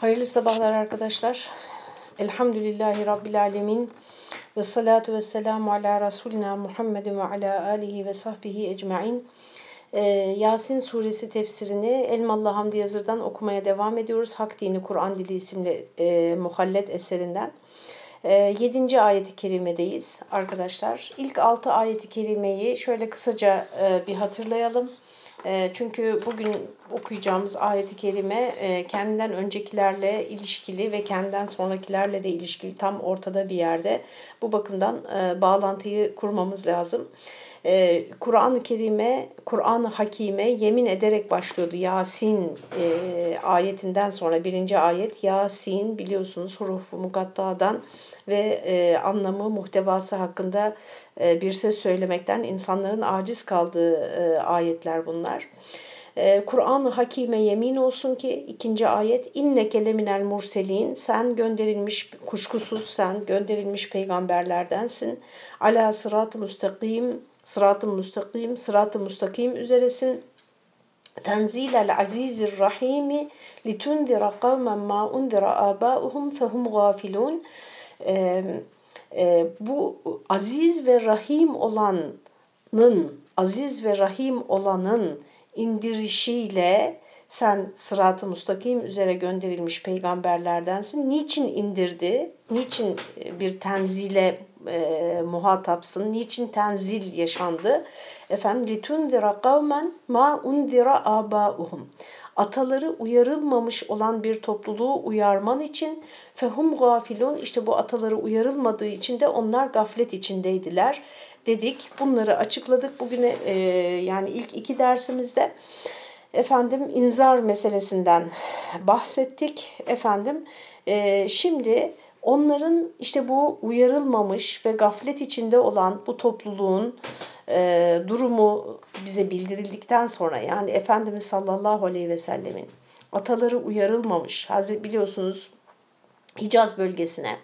Hayırlı sabahlar arkadaşlar. Elhamdülillahi Rabbil Alemin. Ve salatu ve selamu ala Resulina Muhammedin ve ala alihi ve sahbihi ecmain. Ee, Yasin suresi tefsirini Elmalı Hamdi Yazır'dan okumaya devam ediyoruz. Hak Dini Kur'an Dili isimli e, muhallet eserinden. E, 7. ayeti kerimedeyiz arkadaşlar. İlk 6 ayeti kerimeyi şöyle kısaca e, bir hatırlayalım. E, çünkü bugün okuyacağımız ayeti kerime e, kendinden öncekilerle ilişkili ve kendinden sonrakilerle de ilişkili tam ortada bir yerde. Bu bakımdan e, bağlantıyı kurmamız lazım. Kur'an-ı Kerime, Kur'an-ı Hakime yemin ederek başlıyordu. Yasin e, ayetinden sonra birinci ayet Yasin biliyorsunuz hurufu mukattadan ve e, anlamı, muhtevası hakkında e, bir söz söylemekten insanların aciz kaldığı e, ayetler bunlar. E, Kur'an-ı Hakime yemin olsun ki ikinci ayet inne keleminel murselin sen gönderilmiş kuşkusuz sen gönderilmiş peygamberlerdensin. Ala sırat-ı müstakim sırat-ı müstakim sırat-ı müstakim üzeresin. Tenzilel azizir rahimi litundira kavmen ma undira abauhum fehum gafilun e, e, bu aziz ve rahim olanın, aziz ve rahim olanın indirişiyle sen sırat-ı mustakim üzere gönderilmiş peygamberlerdensin. Niçin indirdi? Niçin bir tenzile e, muhatapsın? Niçin tenzil yaşandı? Efendim litundira kavmen ma undira abauhum ataları uyarılmamış olan bir topluluğu uyarman için fehum gafilun işte bu ataları uyarılmadığı için de onlar gaflet içindeydiler dedik. Bunları açıkladık bugüne e, yani ilk iki dersimizde efendim inzar meselesinden bahsettik efendim. E, şimdi onların işte bu uyarılmamış ve gaflet içinde olan bu topluluğun e, durumu bize bildirildikten sonra yani Efendimiz sallallahu aleyhi ve sellemin ataları uyarılmamış. Hazreti biliyorsunuz Hicaz bölgesine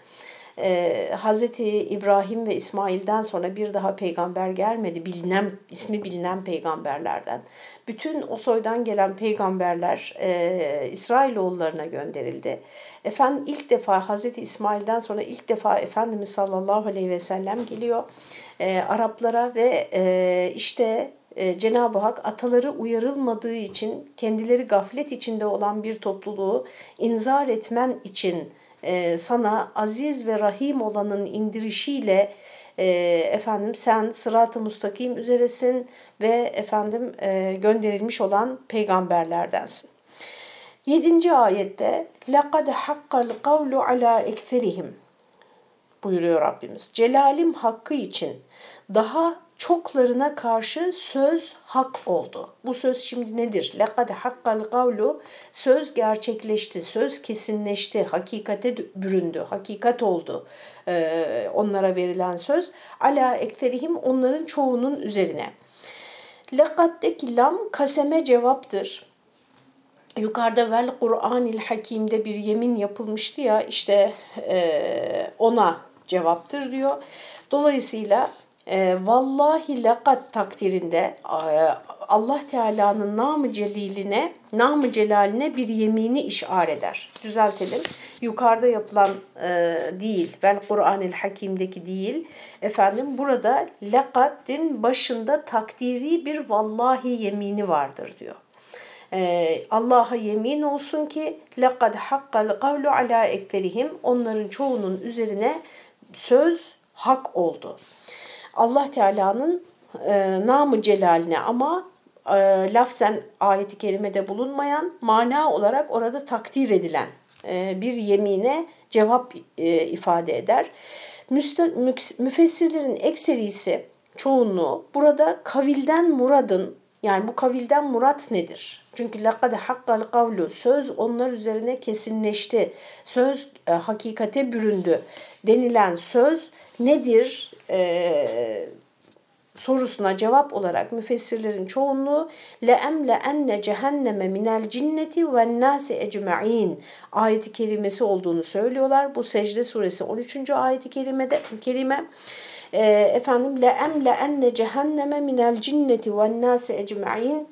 e, Hazreti İbrahim ve İsmail'den sonra bir daha peygamber gelmedi. Bilinen, ismi bilinen peygamberlerden. Bütün o soydan gelen peygamberler e, İsrailoğullarına gönderildi. Efendim ilk defa Hazreti İsmail'den sonra ilk defa Efendimiz sallallahu aleyhi ve sellem geliyor e, Araplara ve e, işte e, Cenab-ı Hak ataları uyarılmadığı için kendileri gaflet içinde olan bir topluluğu inzar etmen için e, sana aziz ve rahim olanın indirişiyle e, efendim sen sırat-ı mustakim üzeresin ve efendim e, gönderilmiş olan peygamberlerdensin. Yedinci ayette لَقَدْ حَقَّ الْقَوْلُ عَلَى اَكْثَرِهِمْ buyuruyor Rabbimiz. Celalim hakkı için daha çoklarına karşı söz hak oldu. Bu söz şimdi nedir? لَقَدْ hakkal kavlu söz gerçekleşti, söz kesinleşti, hakikate büründü, hakikat oldu ee, onlara verilen söz. Ala ekterihim onların çoğunun üzerine. Lekad'deki lam kaseme cevaptır. Yukarıda vel Kur'anil Hakim'de bir yemin yapılmıştı ya işte e, ona cevaptır diyor. Dolayısıyla e, vallahi lekat takdirinde e, Allah Teala'nın namı celiline, namı celaline bir yemini işar eder. Düzeltelim. Yukarıda yapılan e, değil, vel Kur'an-ı Hakim'deki değil. Efendim burada lekatin başında takdiri bir vallahi yemini vardır diyor. Ee, Allah'a yemin olsun ki لَقَدْ حَقَّ الْقَوْلُ عَلَى اَكْتَرِهِمْ Onların çoğunun üzerine söz hak oldu. Allah Teala'nın e, namı celaline ama e, lafzen ayeti kerimede bulunmayan mana olarak orada takdir edilen e, bir yemine cevap e, ifade eder. Müste, müfessirlerin ekserisi çoğunluğu burada kavilden muradın yani bu kavilden murat nedir? Çünkü lakad hakkal kavlu söz onlar üzerine kesinleşti. Söz e, hakikate büründü denilen söz nedir? E, sorusuna cevap olarak müfessirlerin çoğunluğu le'emle enne cehenneme minel cinneti ve nasi ecma'in ayeti kerimesi olduğunu söylüyorlar. Bu Secde suresi 13. ayeti kerimede kerime e, efendim le'emle enne cehenneme minel cinneti ve nasi ecma'in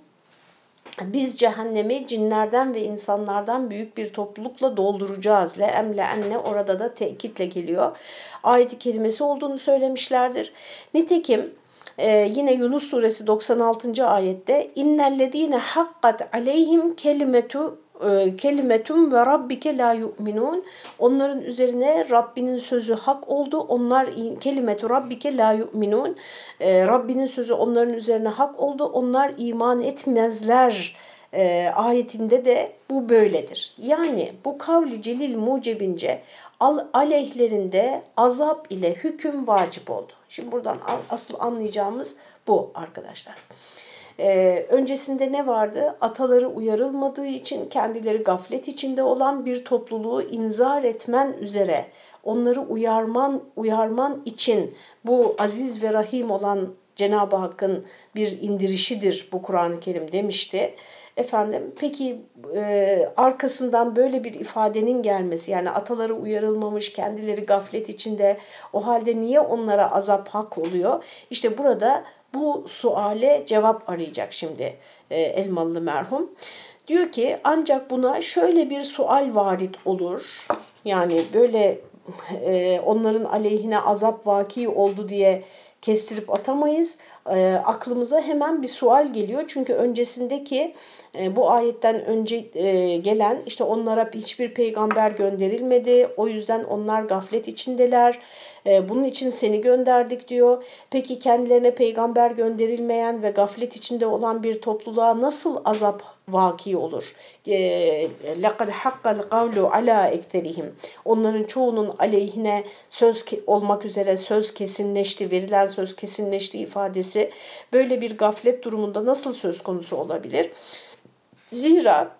biz cehennemi cinlerden ve insanlardan büyük bir toplulukla dolduracağız. Le emle enne orada da tekitle geliyor. Ayet-i kerimesi olduğunu söylemişlerdir. Nitekim ee, yine Yunus suresi 96. ayette innellezine hakkat aleyhim kelimetu kelimetum ve rabbike la yu'minun. Onların üzerine Rabbinin sözü hak oldu. Onlar kelimetu rabbike la yu'minun. E, Rabbinin sözü onların üzerine hak oldu. Onlar iman etmezler. E, ayetinde de bu böyledir. Yani bu kavli celil mucebince aleyhlerinde azap ile hüküm vacip oldu. Şimdi buradan asıl anlayacağımız bu arkadaşlar. Ee, öncesinde ne vardı? Ataları uyarılmadığı için kendileri gaflet içinde olan bir topluluğu inzar etmen üzere onları uyarman uyarman için bu aziz ve rahim olan Cenab-ı Hakk'ın bir indirişidir bu Kur'an-ı Kerim demişti. Efendim peki e, arkasından böyle bir ifadenin gelmesi yani ataları uyarılmamış kendileri gaflet içinde o halde niye onlara azap hak oluyor? İşte burada bu suale cevap arayacak şimdi e, Elmalı merhum. Diyor ki ancak buna şöyle bir sual varit olur. Yani böyle e, onların aleyhine azap vaki oldu diye kestirip atamayız. E, aklımıza hemen bir sual geliyor. Çünkü öncesindeki e, bu ayetten önce e, gelen işte onlara hiçbir peygamber gönderilmedi. O yüzden onlar gaflet içindeler. E, bunun için seni gönderdik diyor. Peki kendilerine peygamber gönderilmeyen ve gaflet içinde olan bir topluluğa nasıl azap vaki olur? لَقَدْ حَقَّ الْقَوْلُ عَلَى اَكْتَرِهِمْ Onların çoğunun aleyhine söz olmak üzere söz kesinleşti, verilen söz kesinleşti ifadesi böyle bir gaflet durumunda nasıl söz konusu olabilir? Zira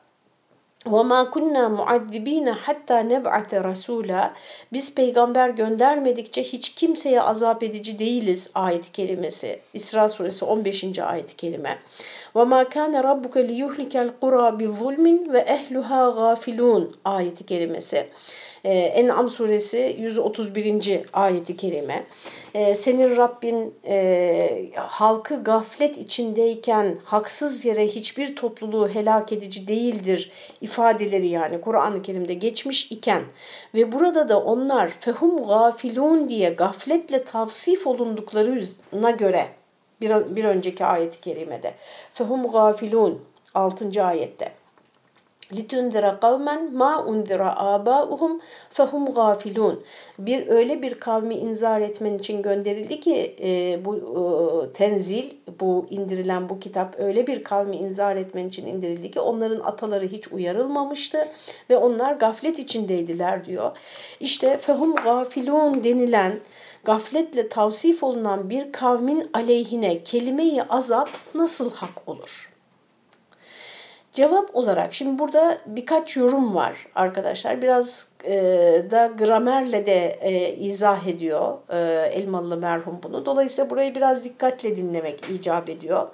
وَمَا كُنَّا مُعَذِّب۪ينَ hatta نَبْعَثَ رَسُولًا Biz peygamber göndermedikçe hiç kimseye azap edici değiliz ayet kelimesi. İsra suresi 15. ayet kelime. وَمَا كَانَ رَبُّكَ لِيُهْلِكَ الْقُرَى بِظُلْمٍ وَاَهْلُهَا غَافِلُونَ ayeti kelimesi. Ee, En'am suresi 131. ayeti kerime. Ee, senin Rabbin e, halkı gaflet içindeyken haksız yere hiçbir topluluğu helak edici değildir ifadeleri yani Kur'an-ı Kerim'de geçmiş iken ve burada da onlar fehum gafilun diye gafletle tavsif olunduklarına göre bir, bir önceki ayeti kerimede fehum gafilun 6. ayette لِتُنْذِرَ قَوْمًا مَا اُنْذِرَ آبَاؤُهُمْ فَهُمْ غَافِلُونَ Bir öyle bir kavmi inzar etmen için gönderildi ki e, bu e, tenzil, bu indirilen bu kitap öyle bir kavmi inzar etmen için indirildi ki onların ataları hiç uyarılmamıştı ve onlar gaflet içindeydiler diyor. İşte fehum gafilun denilen gafletle tavsif olunan bir kavmin aleyhine kelime-i azap nasıl hak olur? Cevap olarak şimdi burada birkaç yorum var arkadaşlar. Biraz da gramerle de e, izah ediyor e, Elmalı merhum bunu. Dolayısıyla burayı biraz dikkatle dinlemek icap ediyor.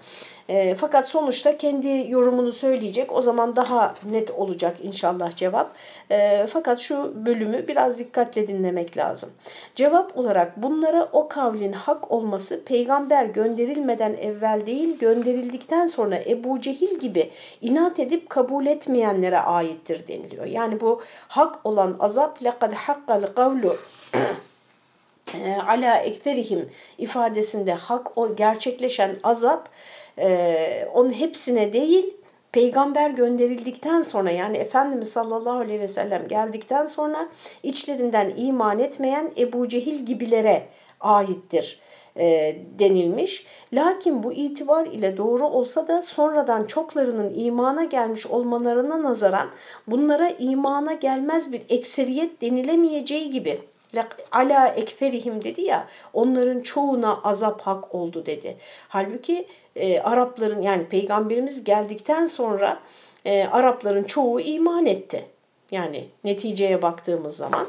E, fakat sonuçta kendi yorumunu söyleyecek. O zaman daha net olacak inşallah cevap. E, fakat şu bölümü biraz dikkatle dinlemek lazım. Cevap olarak bunlara o kavlin hak olması peygamber gönderilmeden evvel değil gönderildikten sonra Ebu Cehil gibi inat edip kabul etmeyenlere aittir deniliyor. Yani bu hak olan azap لَقَدْ حَقَّ الْقَوْلُ ala ekterihim ifadesinde hak o gerçekleşen azap e, onun hepsine değil peygamber gönderildikten sonra yani Efendimiz sallallahu aleyhi ve sellem geldikten sonra içlerinden iman etmeyen Ebu Cehil gibilere aittir e, denilmiş. Lakin bu itibar ile doğru olsa da sonradan çoklarının imana gelmiş olmalarına nazaran bunlara imana gelmez bir ekseriyet denilemeyeceği gibi ala ekferihim dedi ya onların çoğuna azap hak oldu dedi. Halbuki e, Arapların yani peygamberimiz geldikten sonra e, Arapların çoğu iman etti. Yani neticeye baktığımız zaman.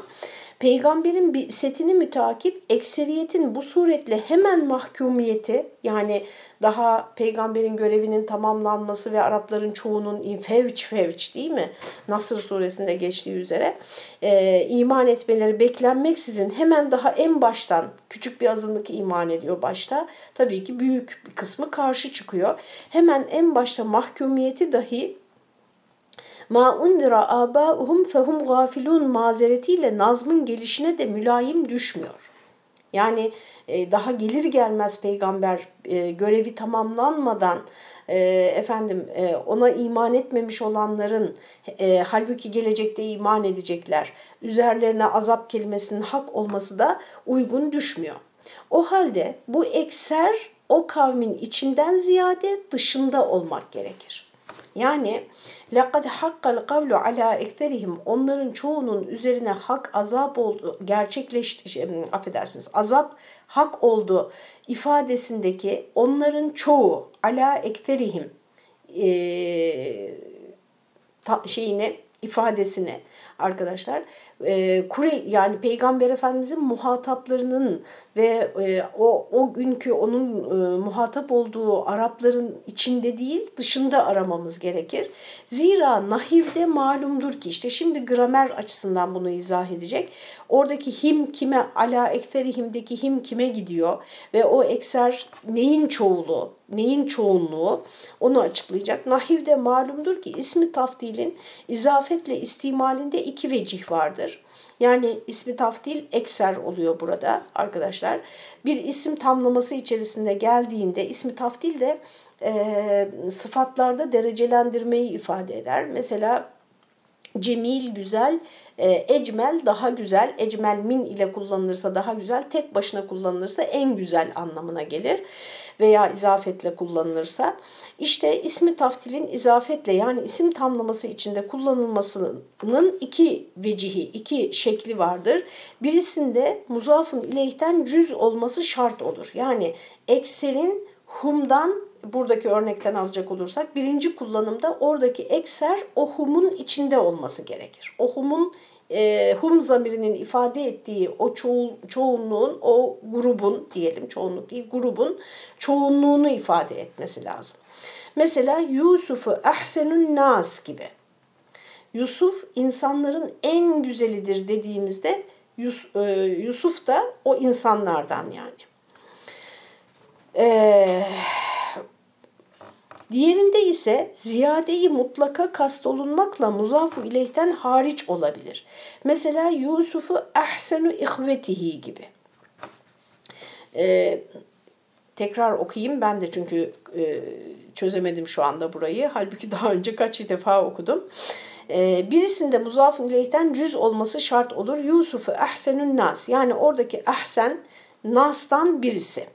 Peygamberin bir setini mütakip ekseriyetin bu suretle hemen mahkumiyeti yani daha peygamberin görevinin tamamlanması ve Arapların çoğunun fevç fevç değil mi? Nasır suresinde geçtiği üzere e, iman etmeleri beklenmeksizin hemen daha en baştan küçük bir azınlık iman ediyor başta. Tabii ki büyük bir kısmı karşı çıkıyor. Hemen en başta mahkumiyeti dahi ma undira abauhum fehum gafilun mazeretiyle nazmın gelişine de mülayim düşmüyor. Yani e, daha gelir gelmez peygamber e, görevi tamamlanmadan e, efendim ona iman etmemiş olanların halbuki gelecekte iman edecekler. Üzerlerine azap kelimesinin hak olması da uygun düşmüyor. O halde bu ekser o kavmin içinden ziyade dışında olmak gerekir. Yani لَقَدْ حَقَّ الْقَوْلُ عَلَى اَكْثَرِهِمْ Onların çoğunun üzerine hak azap oldu, gerçekleşti, şey, affedersiniz, azap hak oldu ifadesindeki onların çoğu ala ekterihim e, ta, şeyine ifadesine arkadaşlar e, Kure yani Peygamber Efendimizin muhataplarının ve e, o o günkü onun e, muhatap olduğu Arapların içinde değil dışında aramamız gerekir. Zira nahivde malumdur ki işte şimdi gramer açısından bunu izah edecek. Oradaki him kime ala ekserihimdeki him kime gidiyor ve o ekser neyin çoğulu, neyin çoğunluğu onu açıklayacak. Nahivde malumdur ki ismi taftilin izafetle istimalinde iki vecih vardır. Yani ismi taftil ekser oluyor burada arkadaşlar. Bir isim tamlaması içerisinde geldiğinde ismi taftil de e, sıfatlarda derecelendirmeyi ifade eder. Mesela cemil, güzel, e, ecmel daha güzel. Ecmel min ile kullanılırsa daha güzel. Tek başına kullanılırsa en güzel anlamına gelir. Veya izafetle kullanılırsa. İşte ismi taftilin izafetle yani isim tamlaması içinde kullanılmasının iki vecihi, iki şekli vardır. Birisinde muzafın ileyhten cüz olması şart olur. Yani ekserin humdan buradaki örnekten alacak olursak birinci kullanımda oradaki ekser o humun içinde olması gerekir. O humun e, hum zamirinin ifade ettiği o çoğul, çoğunluğun, o grubun diyelim çoğunluk değil grubun çoğunluğunu ifade etmesi lazım. Mesela Yusuf'u ahsenun nas gibi. Yusuf insanların en güzelidir dediğimizde Yus, e, Yusuf da o insanlardan yani. Eee Diğerinde ise ziyadeyi mutlaka kastolunmakla muzafu ileyhten hariç olabilir. Mesela Yusuf'u ehsenu ihvetihi gibi. Ee, tekrar okuyayım ben de çünkü e, çözemedim şu anda burayı. Halbuki daha önce kaç defa okudum. Ee, birisinde muzafun ileyhten cüz olması şart olur. Yusuf'u ehsenün nas yani oradaki ehsen nas'tan birisi.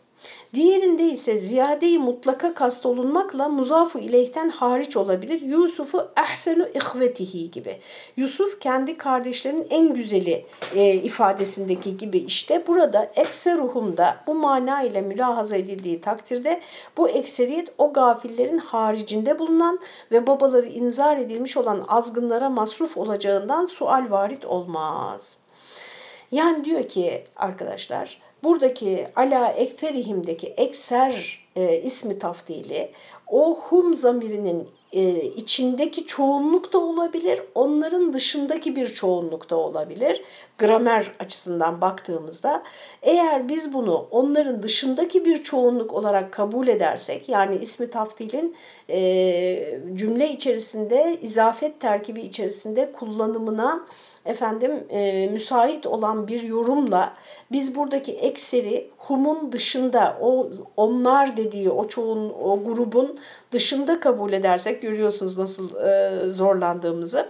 Diğerinde ise ziyadeyi mutlaka kastolunmakla muzafu ileyhten hariç olabilir. Yusuf'u ehsenu ihvetihi gibi. Yusuf kendi kardeşlerinin en güzeli e, ifadesindeki gibi işte burada ekseruhumda bu mana ile mülahaza edildiği takdirde bu ekseriyet o gafillerin haricinde bulunan ve babaları inzar edilmiş olan azgınlara masruf olacağından sual varit olmaz. Yani diyor ki arkadaşlar buradaki ala ekterihimdeki ekser e, ismi taftili o hum zamirinin e, içindeki çoğunluk da olabilir, onların dışındaki bir çoğunluk da olabilir. Gramer açısından baktığımızda eğer biz bunu onların dışındaki bir çoğunluk olarak kabul edersek yani ismi taftilin e, cümle içerisinde izafet terkibi içerisinde kullanımına efendim e, müsait olan bir yorumla biz buradaki ekseri humun dışında o onlar dediği o çoğun o grubun dışında kabul edersek görüyorsunuz nasıl e, zorlandığımızı.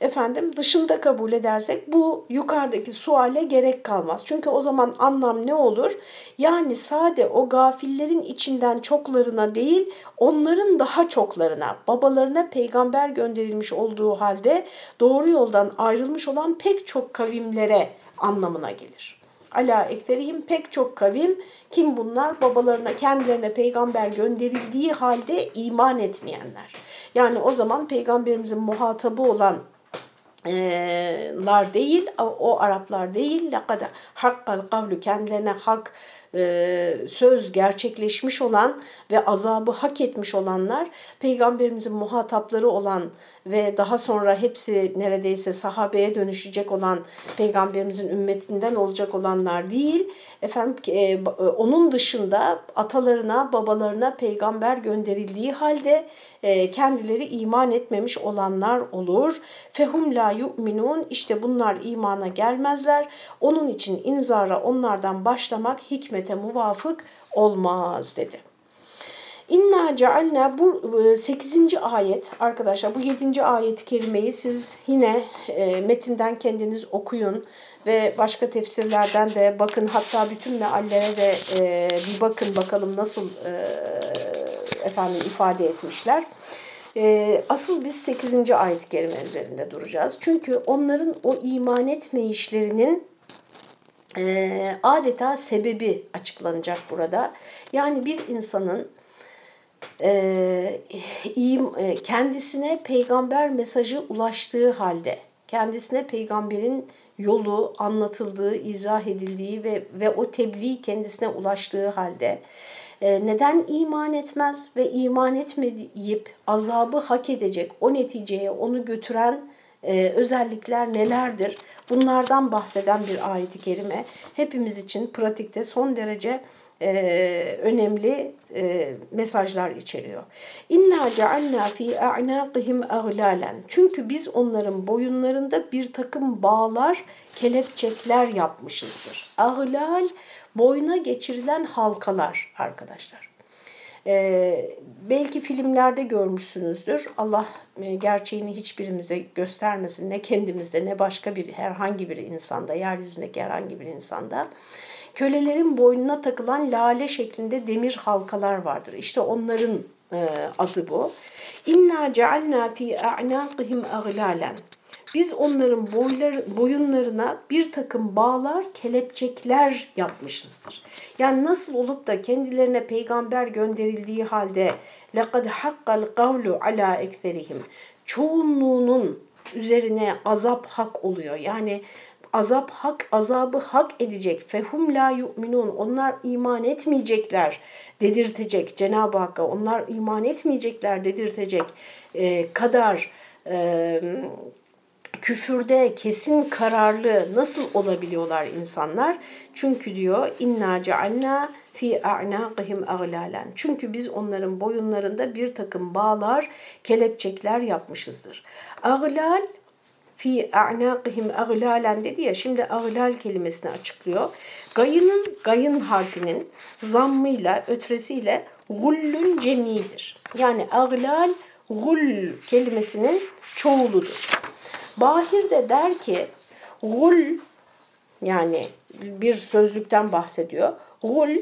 Efendim dışında kabul edersek bu yukarıdaki suale gerek kalmaz. Çünkü o zaman anlam ne olur? Yani sade o gafillerin içinden çoklarına değil onların daha çoklarına babalarına peygamber gönderilmiş olduğu halde doğru yoldan ayrılmış olan pek çok kavimlere anlamına gelir. Ala ekterihim pek çok kavim kim bunlar? Babalarına kendilerine peygamber gönderildiği halde iman etmeyenler. Yani o zaman peygamberimizin muhatabı olan lar değil, o Araplar değil. Lekad hakkal kavlu kendilerine hak e, söz gerçekleşmiş olan ve azabı hak etmiş olanlar peygamberimizin muhatapları olan ve daha sonra hepsi neredeyse sahabeye dönüşecek olan peygamberimizin ümmetinden olacak olanlar değil. Efendim e, onun dışında atalarına, babalarına peygamber gönderildiği halde e, kendileri iman etmemiş olanlar olur. Fehum la yu'minun işte bunlar imana gelmezler. Onun için inzara onlardan başlamak hikmete muvafık olmaz dedi. İnna cealna bu 8. E, ayet arkadaşlar bu 7. ayet-i kerimeyi siz yine e, metinden kendiniz okuyun ve başka tefsirlerden de bakın hatta bütün meallere de e, bir bakın bakalım nasıl efendim ifade etmişler. Asıl biz 8. ayet-i üzerinde duracağız. Çünkü onların o iman etmeyişlerinin e, adeta sebebi açıklanacak burada. Yani bir insanın e, kendisine peygamber mesajı ulaştığı halde, kendisine peygamberin yolu anlatıldığı, izah edildiği ve, ve o tebliğ kendisine ulaştığı halde e, neden iman etmez ve iman etmeyip azabı hak edecek, o neticeye onu götüren e, özellikler nelerdir? Bunlardan bahseden bir ayet-i kerime hepimiz için pratikte son derece e, önemli e, mesajlar içeriyor. İnna cealna fi a'naqihim aglalan. Çünkü biz onların boyunlarında bir takım bağlar, kelepçekler yapmışızdır. Aglal boyuna geçirilen halkalar arkadaşlar. Ee, belki filmlerde görmüşsünüzdür. Allah e, gerçeğini hiçbirimize göstermesin. Ne kendimizde ne başka bir herhangi bir insanda, yeryüzündeki herhangi bir insanda. Kölelerin boynuna takılan lale şeklinde demir halkalar vardır. İşte onların e, adı bu. İnna cealna fi a'naqihim aglalen Biz onların boylar, boyunlarına bir takım bağlar, kelepçekler yapmışızdır. Yani nasıl olup da kendilerine peygamber gönderildiği halde لَقَدْ حَقَّ الْقَوْلُ عَلَى اَكْثَرِهِمْ Çoğunluğunun üzerine azap hak oluyor. Yani azap hak, azabı hak edecek. Fehum la yu'minun. Onlar iman etmeyecekler dedirtecek Cenab-ı Hakk'a. Onlar iman etmeyecekler dedirtecek e, kadar e, küfürde kesin kararlı nasıl olabiliyorlar insanlar? Çünkü diyor inna cealna fi a'naqihim aglalen. Çünkü biz onların boyunlarında bir takım bağlar, kelepçekler yapmışızdır. Aglal fi a'naqihim aglalen dedi ya şimdi aglal kelimesini açıklıyor. Gayının gayın harfinin zammıyla ötresiyle gullün cemidir. Yani aglal gul kelimesinin çoğuludur. Bahir de der ki gul yani bir sözlükten bahsediyor. Gul,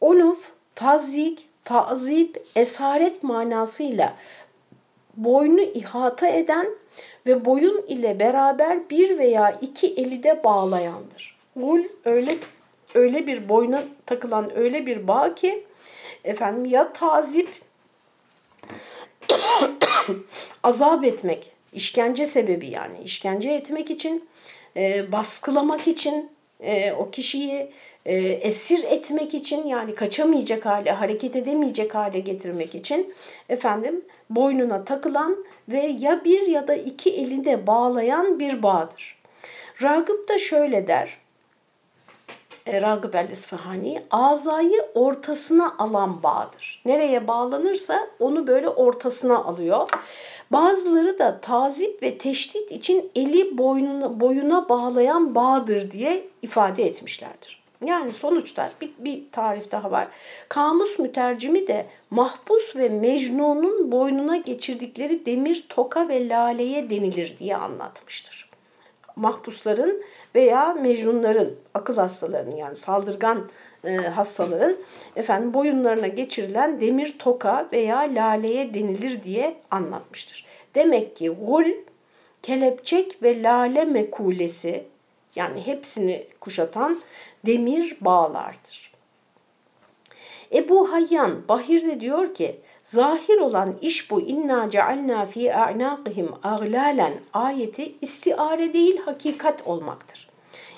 onuf, tazik, tazip, esaret manasıyla boynu ihata eden ve boyun ile beraber bir veya iki eli de bağlayandır. Gul öyle öyle bir boyuna takılan öyle bir bağ ki efendim ya tazip azap etmek işkence sebebi yani işkence etmek için, e, baskılamak için, e, o kişiyi e, esir etmek için yani kaçamayacak hale, hareket edemeyecek hale getirmek için efendim boynuna takılan ve ya bir ya da iki elinde bağlayan bir bağdır. Ragıp da şöyle der, Ragıp el-İsfahani azayı ortasına alan bağdır. Nereye bağlanırsa onu böyle ortasına alıyor. Bazıları da tazip ve teşdit için eli boynuna, boyuna bağlayan bağdır diye ifade etmişlerdir. Yani sonuçta bir, bir tarif daha var. Kamus mütercimi de mahpus ve mecnunun boynuna geçirdikleri demir toka ve laleye denilir diye anlatmıştır. Mahpusların veya mecnunların, akıl hastalarının yani saldırgan e, hastaların efendim boyunlarına geçirilen demir toka veya laleye denilir diye anlatmıştır. Demek ki gul, kelepçek ve lale mekulesi yani hepsini kuşatan demir bağlardır. Ebu Hayyan Bahir'de diyor ki Zahir olan iş bu. İnna cealna fi a'naqihim aglalen ayeti istiare değil hakikat olmaktır.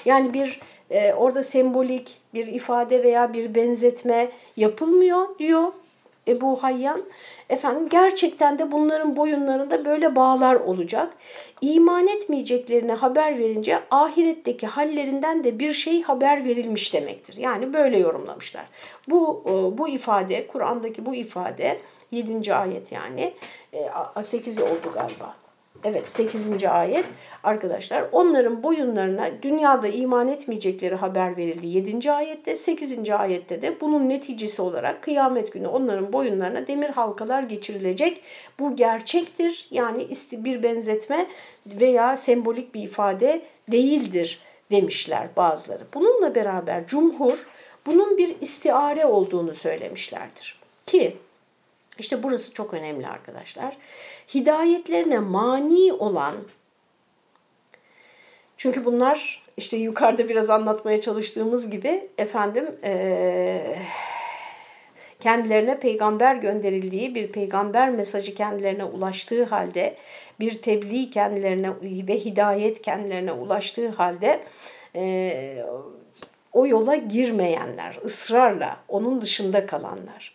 Yani bir e, orada sembolik bir ifade veya bir benzetme yapılmıyor diyor Ebu Hayyan. Efendim gerçekten de bunların boyunlarında böyle bağlar olacak. İman etmeyeceklerine haber verince ahiretteki hallerinden de bir şey haber verilmiş demektir. Yani böyle yorumlamışlar. Bu e, bu ifade Kur'an'daki bu ifade 7. ayet yani 8 e, oldu galiba. Evet 8. ayet arkadaşlar onların boyunlarına dünyada iman etmeyecekleri haber verildi 7. ayette 8. ayette de bunun neticesi olarak kıyamet günü onların boyunlarına demir halkalar geçirilecek. Bu gerçektir yani bir benzetme veya sembolik bir ifade değildir demişler bazıları. Bununla beraber cumhur bunun bir istiare olduğunu söylemişlerdir. Ki işte burası çok önemli arkadaşlar. Hidayetlerine mani olan, çünkü bunlar işte yukarıda biraz anlatmaya çalıştığımız gibi efendim ee, kendilerine peygamber gönderildiği bir peygamber mesajı kendilerine ulaştığı halde bir tebliğ kendilerine ve hidayet kendilerine ulaştığı halde e, o yola girmeyenler, ısrarla onun dışında kalanlar.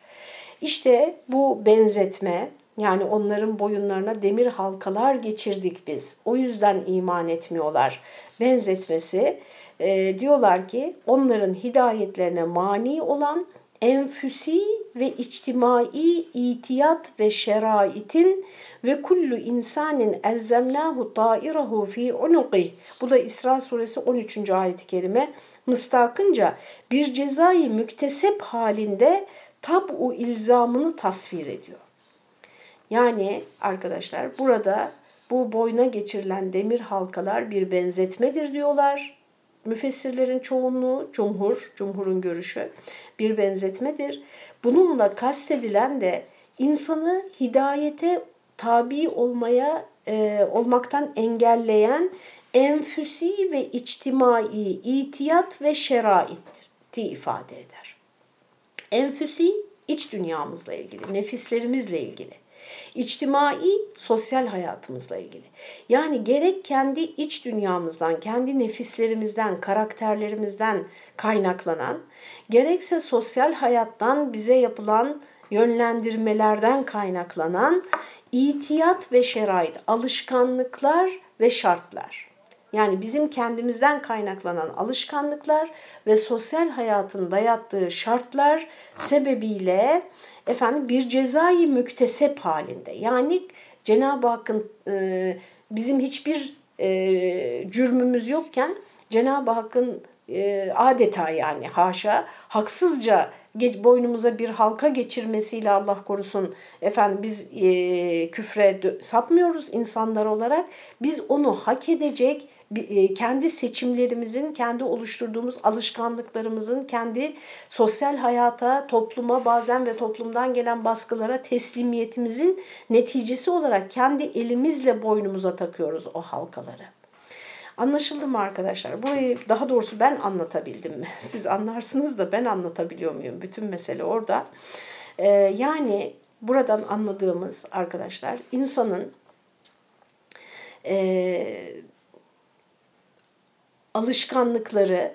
İşte bu benzetme yani onların boyunlarına demir halkalar geçirdik biz. O yüzden iman etmiyorlar. Benzetmesi e, diyorlar ki onların hidayetlerine mani olan enfüsi ve içtimai itiyat ve şeraitin ve kullu insanin elzemnahu ta'irahu fi unuqi. Bu da İsra suresi 13. ayet-i kerime mıstakınca bir cezayı müktesep halinde tab'u ilzamını tasvir ediyor. Yani arkadaşlar burada bu boyuna geçirilen demir halkalar bir benzetmedir diyorlar. Müfessirlerin çoğunluğu, cumhur, cumhurun görüşü bir benzetmedir. Bununla kastedilen de insanı hidayete tabi olmaya e, olmaktan engelleyen enfüsi ve içtimai itiyat ve şerait'i ifade eder. Enfüsi iç dünyamızla ilgili, nefislerimizle ilgili. İçtimai sosyal hayatımızla ilgili. Yani gerek kendi iç dünyamızdan, kendi nefislerimizden, karakterlerimizden kaynaklanan, gerekse sosyal hayattan bize yapılan yönlendirmelerden kaynaklanan itiyat ve şerait, alışkanlıklar ve şartlar. Yani bizim kendimizden kaynaklanan alışkanlıklar ve sosyal hayatın dayattığı şartlar sebebiyle efendim bir cezai müktesep halinde. Yani Cenab-ı Hakk'ın e, bizim hiçbir e, cürmümüz yokken Cenab-ı Hakk'ın e, adeta yani haşa haksızca boynumuza bir halka geçirmesiyle Allah korusun efendim biz e, küfre sapmıyoruz insanlar olarak. Biz onu hak edecek e, kendi seçimlerimizin, kendi oluşturduğumuz alışkanlıklarımızın, kendi sosyal hayata, topluma bazen ve toplumdan gelen baskılara teslimiyetimizin neticesi olarak kendi elimizle boynumuza takıyoruz o halkaları. Anlaşıldı mı arkadaşlar? Burayı daha doğrusu ben anlatabildim mi? Siz anlarsınız da ben anlatabiliyor muyum? Bütün mesele orada. Ee, yani buradan anladığımız arkadaşlar insanın e, alışkanlıkları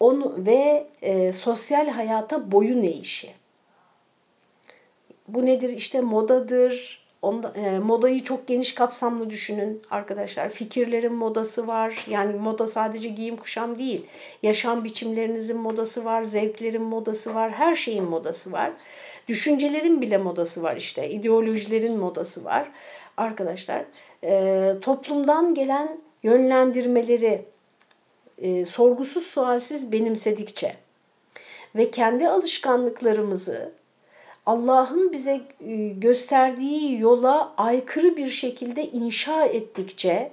onu ve e, sosyal hayata boyun eğişi. Bu nedir? İşte modadır, Onda, e, modayı çok geniş kapsamlı düşünün arkadaşlar. Fikirlerin modası var. Yani moda sadece giyim kuşam değil. Yaşam biçimlerinizin modası var, zevklerin modası var, her şeyin modası var. Düşüncelerin bile modası var işte. ideolojilerin modası var. Arkadaşlar e, toplumdan gelen yönlendirmeleri e, sorgusuz sualsiz benimsedikçe ve kendi alışkanlıklarımızı Allah'ın bize e, gösterdiği yola aykırı bir şekilde inşa ettikçe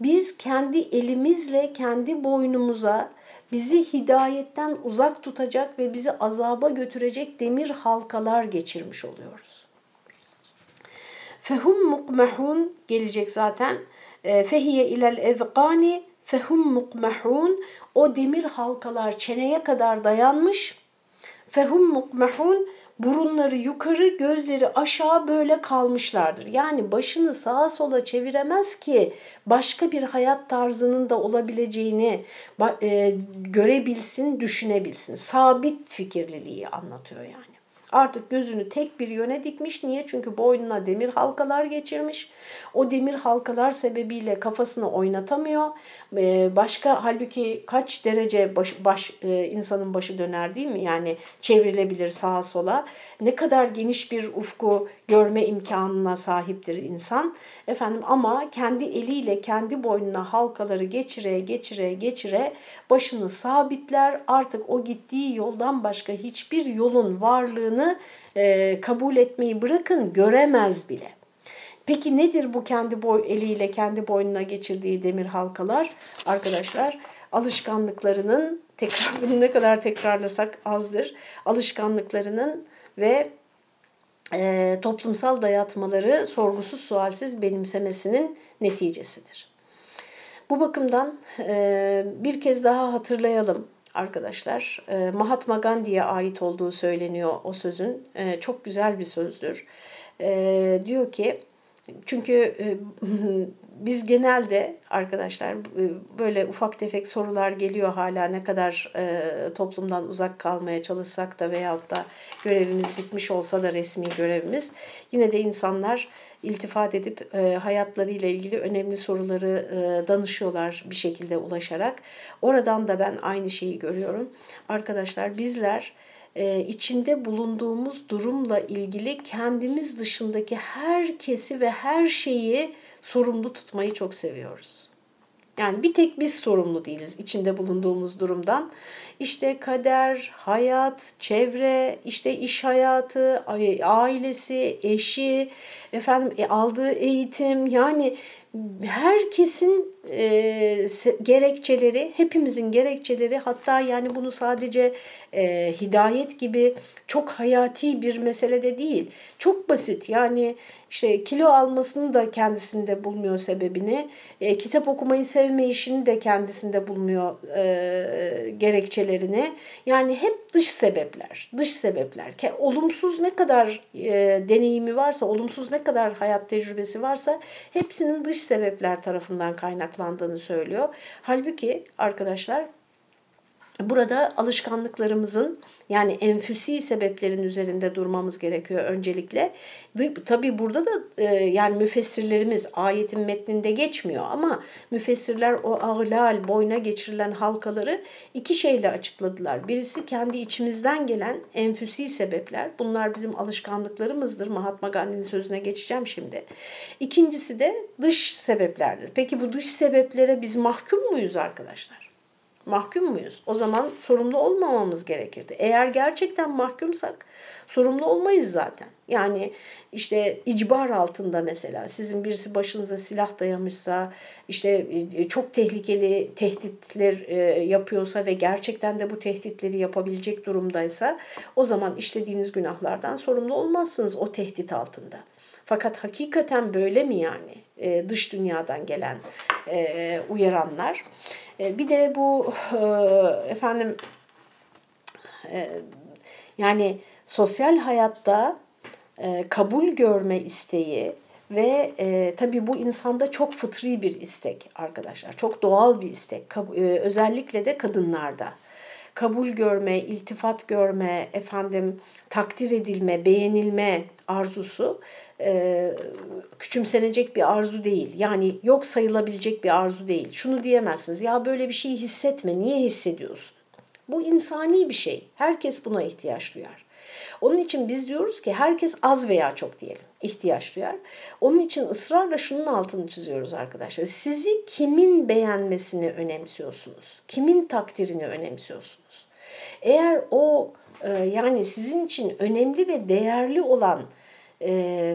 biz kendi elimizle kendi boynumuza bizi hidayetten uzak tutacak ve bizi azaba götürecek demir halkalar geçirmiş oluyoruz. Fehum mukmehun gelecek zaten. E, fehiye ilel ezgani fehum mukmehun o demir halkalar çeneye kadar dayanmış. Fehum mukmehun burunları yukarı, gözleri aşağı böyle kalmışlardır. Yani başını sağa sola çeviremez ki başka bir hayat tarzının da olabileceğini e, görebilsin, düşünebilsin. Sabit fikirliliği anlatıyor yani. Artık gözünü tek bir yöne dikmiş. Niye? Çünkü boynuna demir halkalar geçirmiş. O demir halkalar sebebiyle kafasını oynatamıyor. Ee, başka halbuki kaç derece baş, baş e, insanın başı döner değil mi? Yani çevrilebilir sağa sola. Ne kadar geniş bir ufku görme imkanına sahiptir insan. Efendim ama kendi eliyle kendi boynuna halkaları geçire geçire geçire başını sabitler. Artık o gittiği yoldan başka hiçbir yolun varlığını e, kabul etmeyi bırakın göremez bile. Peki nedir bu kendi boy eliyle kendi boynuna geçirdiği demir halkalar? Arkadaşlar alışkanlıklarının tekrar bunu ne kadar tekrarlasak azdır. Alışkanlıklarının ve e, toplumsal dayatmaları sorgusuz sualsiz benimsemesinin neticesidir. Bu bakımdan e, bir kez daha hatırlayalım arkadaşlar. E, Mahatma Gandhi'ye ait olduğu söyleniyor o sözün. E, çok güzel bir sözdür. E, diyor ki çünkü e, biz genelde arkadaşlar e, böyle ufak tefek sorular geliyor hala ne kadar e, toplumdan uzak kalmaya çalışsak da veyahut da görevimiz bitmiş olsa da resmi görevimiz yine de insanlar iltifat edip e, hayatlarıyla ilgili önemli soruları danışıyorlar bir şekilde ulaşarak. Oradan da ben aynı şeyi görüyorum. Arkadaşlar bizler e, içinde bulunduğumuz durumla ilgili kendimiz dışındaki herkesi ve her şeyi sorumlu tutmayı çok seviyoruz. Yani bir tek biz sorumlu değiliz içinde bulunduğumuz durumdan. İşte kader, hayat, çevre, işte iş hayatı, ailesi, eşi, efendim e, aldığı eğitim yani herkesin e, gerekçeleri, hepimizin gerekçeleri hatta yani bunu sadece e, hidayet gibi çok hayati bir meselede değil. Çok basit yani işte kilo almasını da kendisinde bulmuyor sebebini, e, kitap okumayı sevmeyişini de kendisinde bulmuyor e, gerekçelerini. Yani hep dış sebepler, dış sebepler. Olumsuz ne kadar e, deneyimi varsa, olumsuz ne kadar hayat tecrübesi varsa hepsinin dış sebepler tarafından kaynaklandığını söylüyor. Halbuki arkadaşlar Burada alışkanlıklarımızın yani enfüsi sebeplerin üzerinde durmamız gerekiyor öncelikle. Tabi burada da e, yani müfessirlerimiz ayetin metninde geçmiyor ama müfessirler o ağlal boyuna geçirilen halkaları iki şeyle açıkladılar. Birisi kendi içimizden gelen enfüsi sebepler. Bunlar bizim alışkanlıklarımızdır. Mahatma Gandhi'nin sözüne geçeceğim şimdi. İkincisi de dış sebeplerdir. Peki bu dış sebeplere biz mahkum muyuz arkadaşlar? Mahkum muyuz? O zaman sorumlu olmamamız gerekirdi. Eğer gerçekten mahkumsak sorumlu olmayız zaten. Yani işte icbar altında mesela sizin birisi başınıza silah dayamışsa, işte e, çok tehlikeli tehditler e, yapıyorsa ve gerçekten de bu tehditleri yapabilecek durumdaysa o zaman işlediğiniz günahlardan sorumlu olmazsınız o tehdit altında. Fakat hakikaten böyle mi yani e, dış dünyadan gelen uyaranlar? E, bir de bu e, efendim e, yani sosyal hayatta kabul görme isteği ve e, tabii bu insanda çok fıtri bir istek arkadaşlar. Çok doğal bir istek. Kab- e, özellikle de kadınlarda. Kabul görme, iltifat görme, efendim takdir edilme, beğenilme arzusu e, küçümsenecek bir arzu değil. Yani yok sayılabilecek bir arzu değil. Şunu diyemezsiniz ya böyle bir şey hissetme niye hissediyorsun? Bu insani bir şey. Herkes buna ihtiyaç duyar. Onun için biz diyoruz ki herkes az veya çok diyelim ihtiyaç duyar. Onun için ısrarla şunun altını çiziyoruz arkadaşlar. Sizi kimin beğenmesini önemsiyorsunuz? Kimin takdirini önemsiyorsunuz? Eğer o e, yani sizin için önemli ve değerli olan e,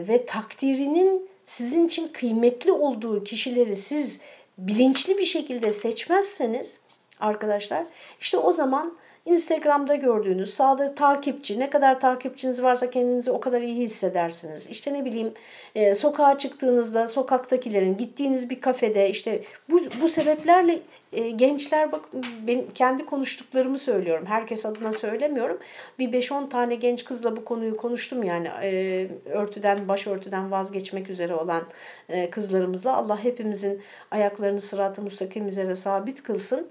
ve takdirinin sizin için kıymetli olduğu kişileri siz bilinçli bir şekilde seçmezseniz arkadaşlar işte o zaman Instagram'da gördüğünüz sağda takipçi ne kadar takipçiniz varsa kendinizi o kadar iyi hissedersiniz. İşte ne bileyim e, sokağa çıktığınızda sokaktakilerin gittiğiniz bir kafede işte bu, bu sebeplerle e, gençler bak ben kendi konuştuklarımı söylüyorum. Herkes adına söylemiyorum. Bir 5-10 tane genç kızla bu konuyu konuştum yani e, örtüden, başörtüden vazgeçmek üzere olan e, kızlarımızla. Allah hepimizin ayaklarını sırat-ı müstakim üzere sabit kılsın.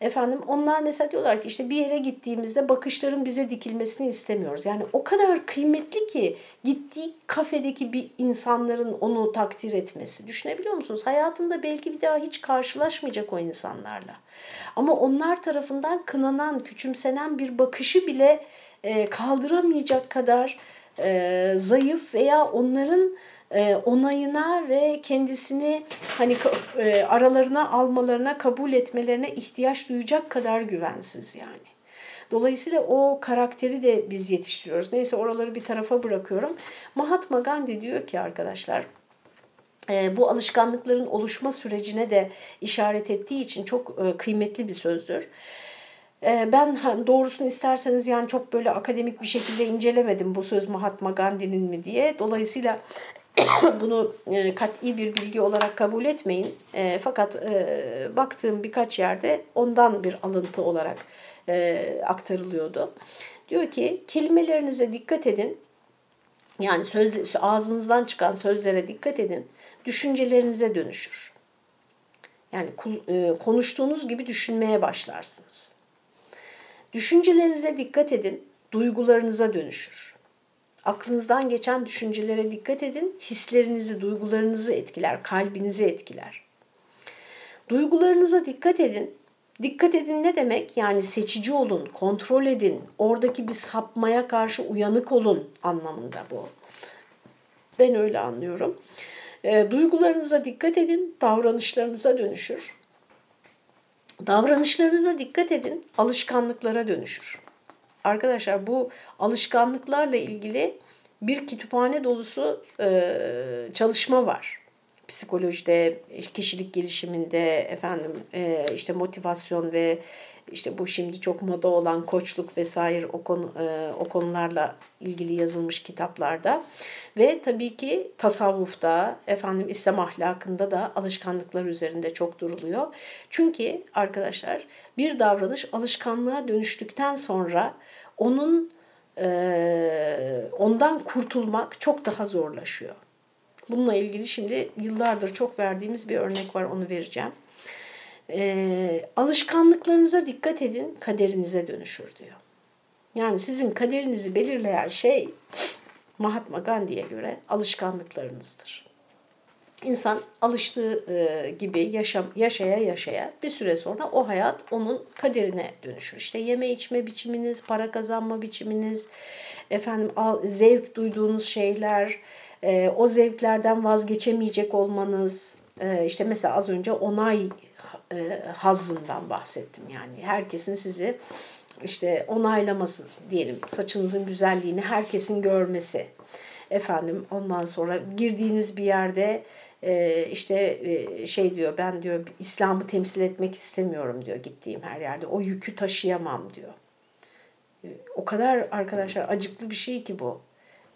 Efendim onlar mesela diyorlar ki işte bir yere gittiğimizde bakışların bize dikilmesini istemiyoruz. Yani o kadar kıymetli ki gittiği kafedeki bir insanların onu takdir etmesi. Düşünebiliyor musunuz? Hayatında belki bir daha hiç karşılaşmayacak o insanlarla. Ama onlar tarafından kınanan, küçümsenen bir bakışı bile e, kaldıramayacak kadar e, zayıf veya onların e, onayına ve kendisini hani aralarına almalarına, kabul etmelerine ihtiyaç duyacak kadar güvensiz yani. Dolayısıyla o karakteri de biz yetiştiriyoruz. Neyse oraları bir tarafa bırakıyorum. Mahatma Gandhi diyor ki arkadaşlar bu alışkanlıkların oluşma sürecine de işaret ettiği için çok kıymetli bir sözdür. Ben doğrusunu isterseniz yani çok böyle akademik bir şekilde incelemedim bu söz Mahatma Gandhi'nin mi diye. Dolayısıyla bunu e, kat'i bir bilgi olarak kabul etmeyin. E, fakat e, baktığım birkaç yerde ondan bir alıntı olarak e, aktarılıyordu. Diyor ki kelimelerinize dikkat edin. Yani söz, ağzınızdan çıkan sözlere dikkat edin. Düşüncelerinize dönüşür. Yani e, konuştuğunuz gibi düşünmeye başlarsınız. Düşüncelerinize dikkat edin. Duygularınıza dönüşür. Aklınızdan geçen düşüncelere dikkat edin. Hislerinizi, duygularınızı etkiler, kalbinizi etkiler. Duygularınıza dikkat edin. Dikkat edin ne demek? Yani seçici olun, kontrol edin. Oradaki bir sapmaya karşı uyanık olun anlamında bu. Ben öyle anlıyorum. E, duygularınıza dikkat edin, davranışlarınıza dönüşür. Davranışlarınıza dikkat edin, alışkanlıklara dönüşür. Arkadaşlar bu alışkanlıklarla ilgili bir kütüphane dolusu e, çalışma var. Psikolojide, kişilik gelişiminde, efendim e, işte motivasyon ve işte bu şimdi çok moda olan koçluk vesaire o, konu, e, o konularla ilgili yazılmış kitaplarda ve tabii ki tasavvufta, efendim İslam ahlakında da alışkanlıklar üzerinde çok duruluyor. Çünkü arkadaşlar bir davranış alışkanlığa dönüştükten sonra onun e, ondan kurtulmak çok daha zorlaşıyor. Bununla ilgili şimdi yıllardır çok verdiğimiz bir örnek var onu vereceğim. E, alışkanlıklarınıza dikkat edin kaderinize dönüşür diyor. Yani sizin kaderinizi belirleyen şey Mahatma Gandhi'ye göre alışkanlıklarınızdır. İnsan alıştığı e, gibi yaşam, yaşaya yaşaya bir süre sonra o hayat onun kaderine dönüşür. İşte yeme içme biçiminiz, para kazanma biçiminiz, efendim zevk duyduğunuz şeyler, e, o zevklerden vazgeçemeyecek olmanız, e, işte mesela az önce onay e, hazzından bahsettim yani herkesin sizi işte onaylaması diyelim saçınızın güzelliğini herkesin görmesi efendim ondan sonra girdiğiniz bir yerde e, işte e, şey diyor ben diyor İslam'ı temsil etmek istemiyorum diyor gittiğim her yerde o yükü taşıyamam diyor. E, o kadar arkadaşlar acıklı bir şey ki bu.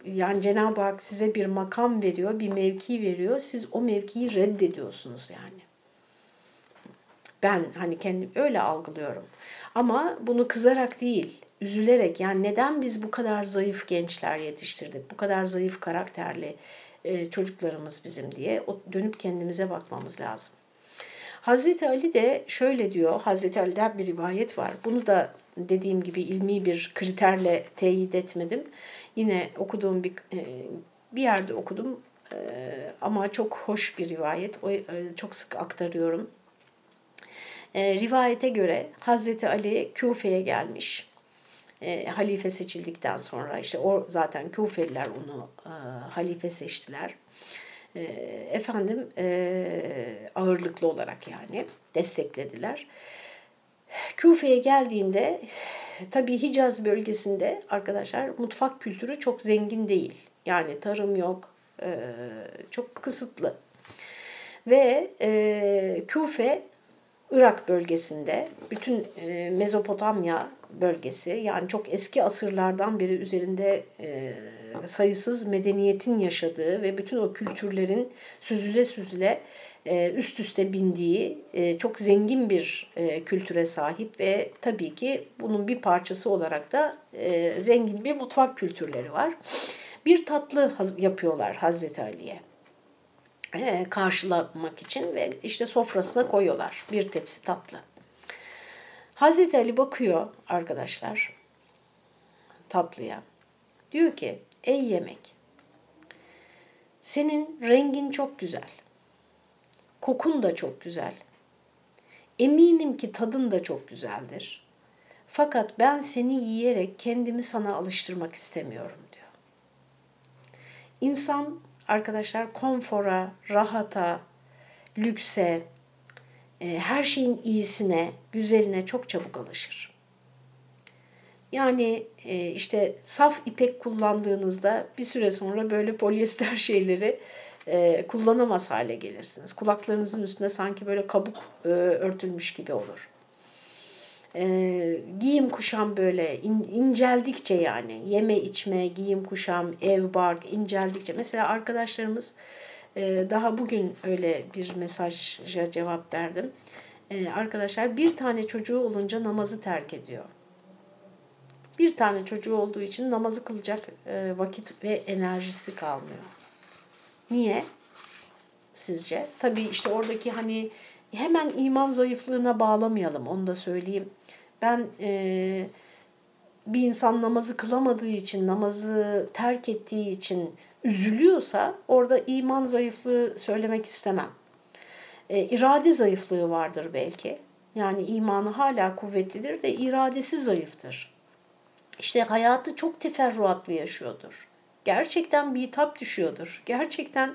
Yani Cenab-ı Hak size bir makam veriyor, bir mevki veriyor. Siz o mevkiyi reddediyorsunuz yani. Ben hani kendim öyle algılıyorum. Ama bunu kızarak değil, üzülerek yani neden biz bu kadar zayıf gençler yetiştirdik, bu kadar zayıf karakterli e, çocuklarımız bizim diye dönüp kendimize bakmamız lazım. Hazreti Ali de şöyle diyor, Hazreti Ali'den bir rivayet var. Bunu da dediğim gibi ilmi bir kriterle teyit etmedim. Yine okuduğum bir e, bir yerde okudum e, ama çok hoş bir rivayet. Çok sık aktarıyorum. Rivayete göre Hazreti Ali Küfe'ye gelmiş e, halife seçildikten sonra işte o zaten Kufeliler onu e, halife seçtiler. E, efendim e, ağırlıklı olarak yani desteklediler. Küfe'ye geldiğinde tabii Hicaz bölgesinde arkadaşlar mutfak kültürü çok zengin değil. Yani tarım yok, e, çok kısıtlı. Ve e, Küfe Irak bölgesinde, bütün e, Mezopotamya bölgesi yani çok eski asırlardan beri üzerinde e, sayısız medeniyetin yaşadığı ve bütün o kültürlerin süzüle süzüle e, üst üste bindiği çok zengin bir kültüre sahip ve tabii ki bunun bir parçası olarak da zengin bir mutfak kültürleri var. Bir tatlı yapıyorlar Hazreti Ali'ye karşılamak için ve işte sofrasına koyuyorlar bir tepsi tatlı. Hazreti Ali bakıyor arkadaşlar tatlıya. Diyor ki ey yemek senin rengin çok güzel. Kokun da çok güzel. Eminim ki tadın da çok güzeldir. Fakat ben seni yiyerek kendimi sana alıştırmak istemiyorum diyor. İnsan arkadaşlar konfora, rahata, lükse, e, her şeyin iyisine, güzeline çok çabuk alışır. Yani e, işte saf ipek kullandığınızda bir süre sonra böyle polyester şeyleri e, kullanamaz hale gelirsiniz. Kulaklarınızın üstünde sanki böyle kabuk örtülmüş gibi olur. E, giyim kuşam böyle in, inceldikçe yani yeme içme, giyim kuşam, ev bark inceldikçe. Mesela arkadaşlarımız e, daha bugün öyle bir mesaja cevap verdim. E, arkadaşlar bir tane çocuğu olunca namazı terk ediyor. Bir tane çocuğu olduğu için namazı kılacak e, vakit ve enerjisi kalmıyor. Niye? Sizce? Tabii işte oradaki hani hemen iman zayıflığına bağlamayalım onu da söyleyeyim. Ben e, bir insan namazı kılamadığı için, namazı terk ettiği için üzülüyorsa orada iman zayıflığı söylemek istemem. E, irade zayıflığı vardır belki. Yani imanı hala kuvvetlidir de iradesi zayıftır. İşte hayatı çok teferruatlı yaşıyordur gerçekten bitap düşüyordur. Gerçekten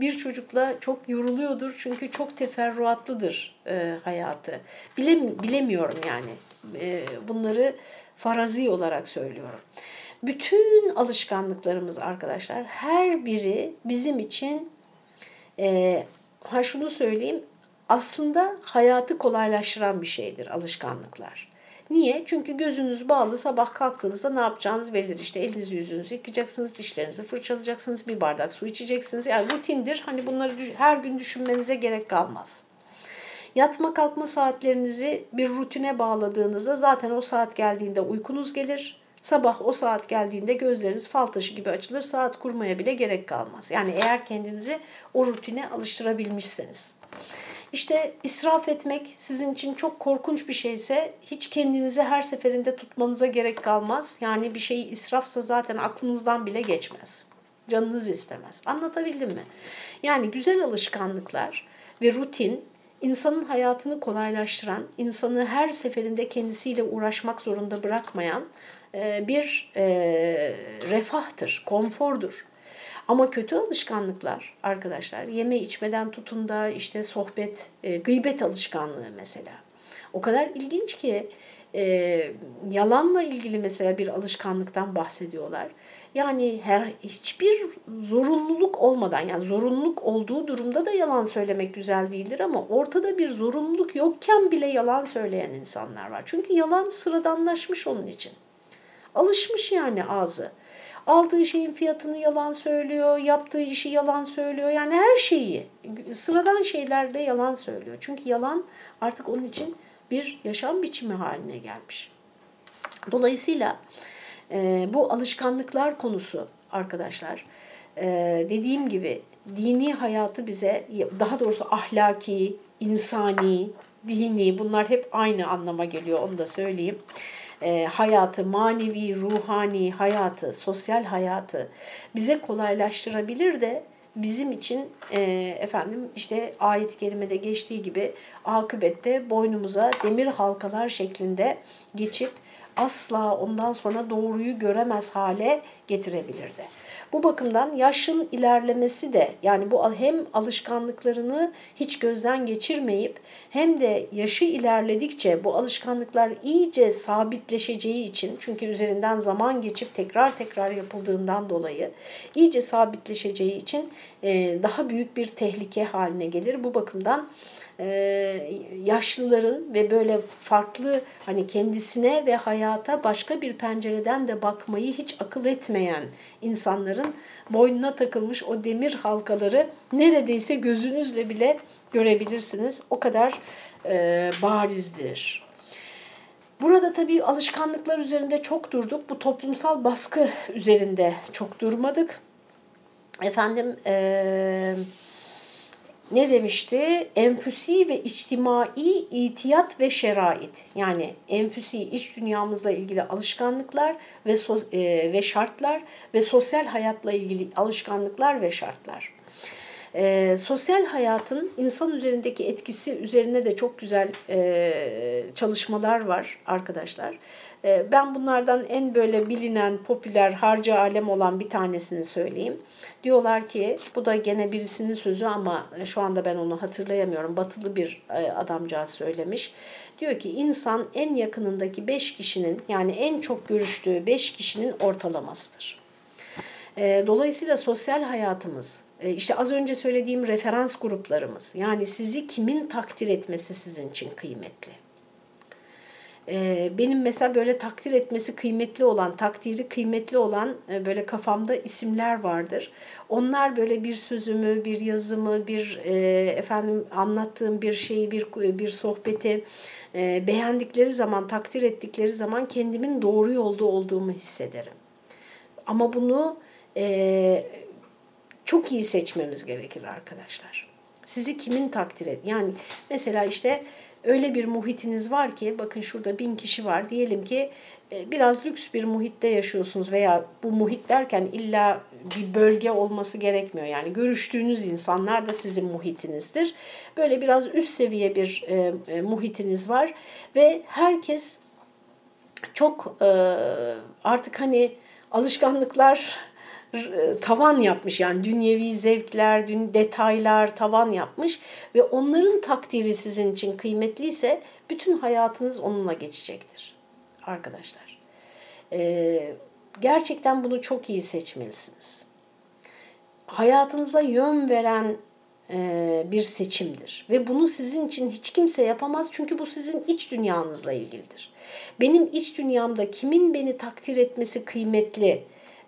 bir çocukla çok yoruluyordur çünkü çok teferruatlıdır e, hayatı. Bilem, bilemiyorum yani. E, bunları farazi olarak söylüyorum. Bütün alışkanlıklarımız arkadaşlar her biri bizim için e, ha şunu söyleyeyim aslında hayatı kolaylaştıran bir şeydir alışkanlıklar. Niye? Çünkü gözünüz bağlı sabah kalktığınızda ne yapacağınız bellidir. İşte elinizi yüzünüzü yıkayacaksınız, dişlerinizi fırçalayacaksınız, bir bardak su içeceksiniz. Yani rutindir. Hani bunları her gün düşünmenize gerek kalmaz. Yatma kalkma saatlerinizi bir rutine bağladığınızda zaten o saat geldiğinde uykunuz gelir. Sabah o saat geldiğinde gözleriniz fal taşı gibi açılır. Saat kurmaya bile gerek kalmaz. Yani eğer kendinizi o rutine alıştırabilmişseniz. İşte israf etmek sizin için çok korkunç bir şeyse hiç kendinizi her seferinde tutmanıza gerek kalmaz. Yani bir şey israfsa zaten aklınızdan bile geçmez. Canınız istemez. Anlatabildim mi? Yani güzel alışkanlıklar ve rutin insanın hayatını kolaylaştıran, insanı her seferinde kendisiyle uğraşmak zorunda bırakmayan bir refahtır, konfordur. Ama kötü alışkanlıklar arkadaşlar yeme içmeden tutun da işte sohbet, e, gıybet alışkanlığı mesela. O kadar ilginç ki e, yalanla ilgili mesela bir alışkanlıktan bahsediyorlar. Yani her hiçbir zorunluluk olmadan yani zorunluluk olduğu durumda da yalan söylemek güzel değildir ama ortada bir zorunluluk yokken bile yalan söyleyen insanlar var. Çünkü yalan sıradanlaşmış onun için. Alışmış yani ağzı. Aldığı şeyin fiyatını yalan söylüyor, yaptığı işi yalan söylüyor. Yani her şeyi, sıradan şeylerde yalan söylüyor. Çünkü yalan artık onun için bir yaşam biçimi haline gelmiş. Dolayısıyla e, bu alışkanlıklar konusu arkadaşlar, e, dediğim gibi dini hayatı bize, daha doğrusu ahlaki, insani, dini bunlar hep aynı anlama geliyor onu da söyleyeyim e, hayatı, manevi, ruhani hayatı, sosyal hayatı bize kolaylaştırabilir de bizim için e, efendim işte ayet-i kerimede geçtiği gibi akıbette boynumuza demir halkalar şeklinde geçip asla ondan sonra doğruyu göremez hale getirebilirdi. Bu bakımdan yaşın ilerlemesi de yani bu hem alışkanlıklarını hiç gözden geçirmeyip hem de yaşı ilerledikçe bu alışkanlıklar iyice sabitleşeceği için çünkü üzerinden zaman geçip tekrar tekrar yapıldığından dolayı iyice sabitleşeceği için daha büyük bir tehlike haline gelir. Bu bakımdan e, yaşlıların ve böyle farklı hani kendisine ve hayata başka bir pencereden de bakmayı hiç akıl etmeyen insanların boynuna takılmış o demir halkaları neredeyse gözünüzle bile görebilirsiniz. O kadar e, barizdir. Burada tabii alışkanlıklar üzerinde çok durduk. Bu toplumsal baskı üzerinde çok durmadık. Efendim e, ne demişti? Enfüsi ve içtimai itiyat ve şerait. Yani enfüsi iç dünyamızla ilgili alışkanlıklar ve e, ve şartlar ve sosyal hayatla ilgili alışkanlıklar ve şartlar. E, sosyal hayatın insan üzerindeki etkisi üzerine de çok güzel e, çalışmalar var arkadaşlar. E, ben bunlardan en böyle bilinen, popüler, harca alem olan bir tanesini söyleyeyim. Diyorlar ki, bu da gene birisinin sözü ama şu anda ben onu hatırlayamıyorum. Batılı bir e, adamcağız söylemiş. Diyor ki insan en yakınındaki beş kişinin yani en çok görüştüğü beş kişinin ortalamasıdır. E, dolayısıyla sosyal hayatımız, e, işte az önce söylediğim referans gruplarımız yani sizi kimin takdir etmesi sizin için kıymetli. E, benim mesela böyle takdir etmesi kıymetli olan, takdiri kıymetli olan e, böyle kafamda isimler vardır. Onlar böyle bir sözümü, bir yazımı, bir efendim anlattığım bir şeyi, bir bir sohbeti beğendikleri zaman, takdir ettikleri zaman kendimin doğru yolda olduğumu hissederim. Ama bunu çok iyi seçmemiz gerekir arkadaşlar. Sizi kimin takdir et? Yani mesela işte öyle bir muhitiniz var ki bakın şurada bin kişi var. Diyelim ki e, biraz lüks bir muhitte yaşıyorsunuz veya bu muhit derken illa bir bölge olması gerekmiyor. Yani görüştüğünüz insanlar da sizin muhitinizdir. Böyle biraz üst seviye bir e, e, muhitiniz var ve herkes çok artık hani alışkanlıklar tavan yapmış yani dünyevi zevkler, dün detaylar tavan yapmış ve onların takdiri sizin için kıymetliyse bütün hayatınız onunla geçecektir arkadaşlar. Ee, gerçekten bunu çok iyi seçmelisiniz. Hayatınıza yön veren e, bir seçimdir ve bunu sizin için hiç kimse yapamaz çünkü bu sizin iç dünyanızla ilgilidir. Benim iç dünyamda kimin beni takdir etmesi kıymetli,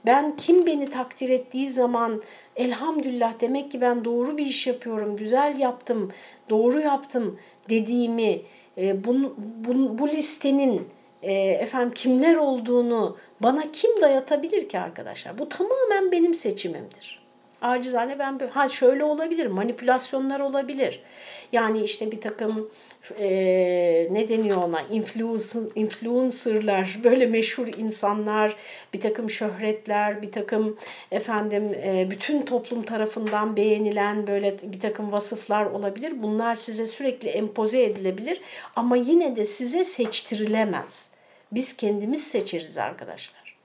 ben kim beni takdir ettiği zaman elhamdülillah demek ki ben doğru bir iş yapıyorum, güzel yaptım, doğru yaptım dediğimi, e, bu, bu, bu listenin e, efendim kimler olduğunu bana kim dayatabilir ki arkadaşlar? Bu tamamen benim seçimimdir. Acizane ben ha şöyle olabilir, manipülasyonlar olabilir. Yani işte bir takım e, ne deniyor ona influencerlar, böyle meşhur insanlar, bir takım şöhretler, bir takım efendim e, bütün toplum tarafından beğenilen böyle bir takım vasıflar olabilir. Bunlar size sürekli empoze edilebilir ama yine de size seçtirilemez. Biz kendimiz seçeriz arkadaşlar.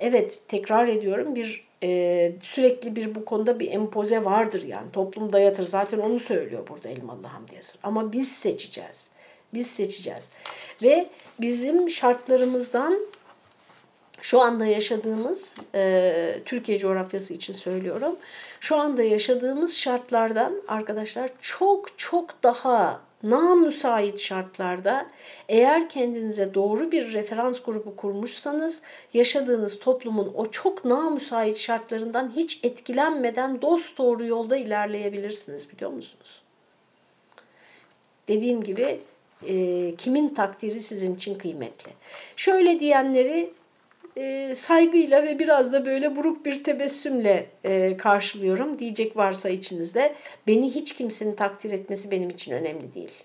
Evet tekrar ediyorum bir e, sürekli bir bu konuda bir empoze vardır yani. Toplum dayatır. Zaten onu söylüyor burada Elmalı Hamdi Yazır. Ama biz seçeceğiz. Biz seçeceğiz. Ve bizim şartlarımızdan şu anda yaşadığımız, e, Türkiye coğrafyası için söylüyorum, şu anda yaşadığımız şartlardan arkadaşlar çok çok daha namüsait şartlarda eğer kendinize doğru bir referans grubu kurmuşsanız yaşadığınız toplumun o çok namüsait şartlarından hiç etkilenmeden dost doğru yolda ilerleyebilirsiniz biliyor musunuz? Dediğim gibi e, kimin takdiri sizin için kıymetli. Şöyle diyenleri e, saygıyla ve biraz da böyle buruk bir tebessümle e, karşılıyorum. Diyecek varsa içinizde beni hiç kimsenin takdir etmesi benim için önemli değil.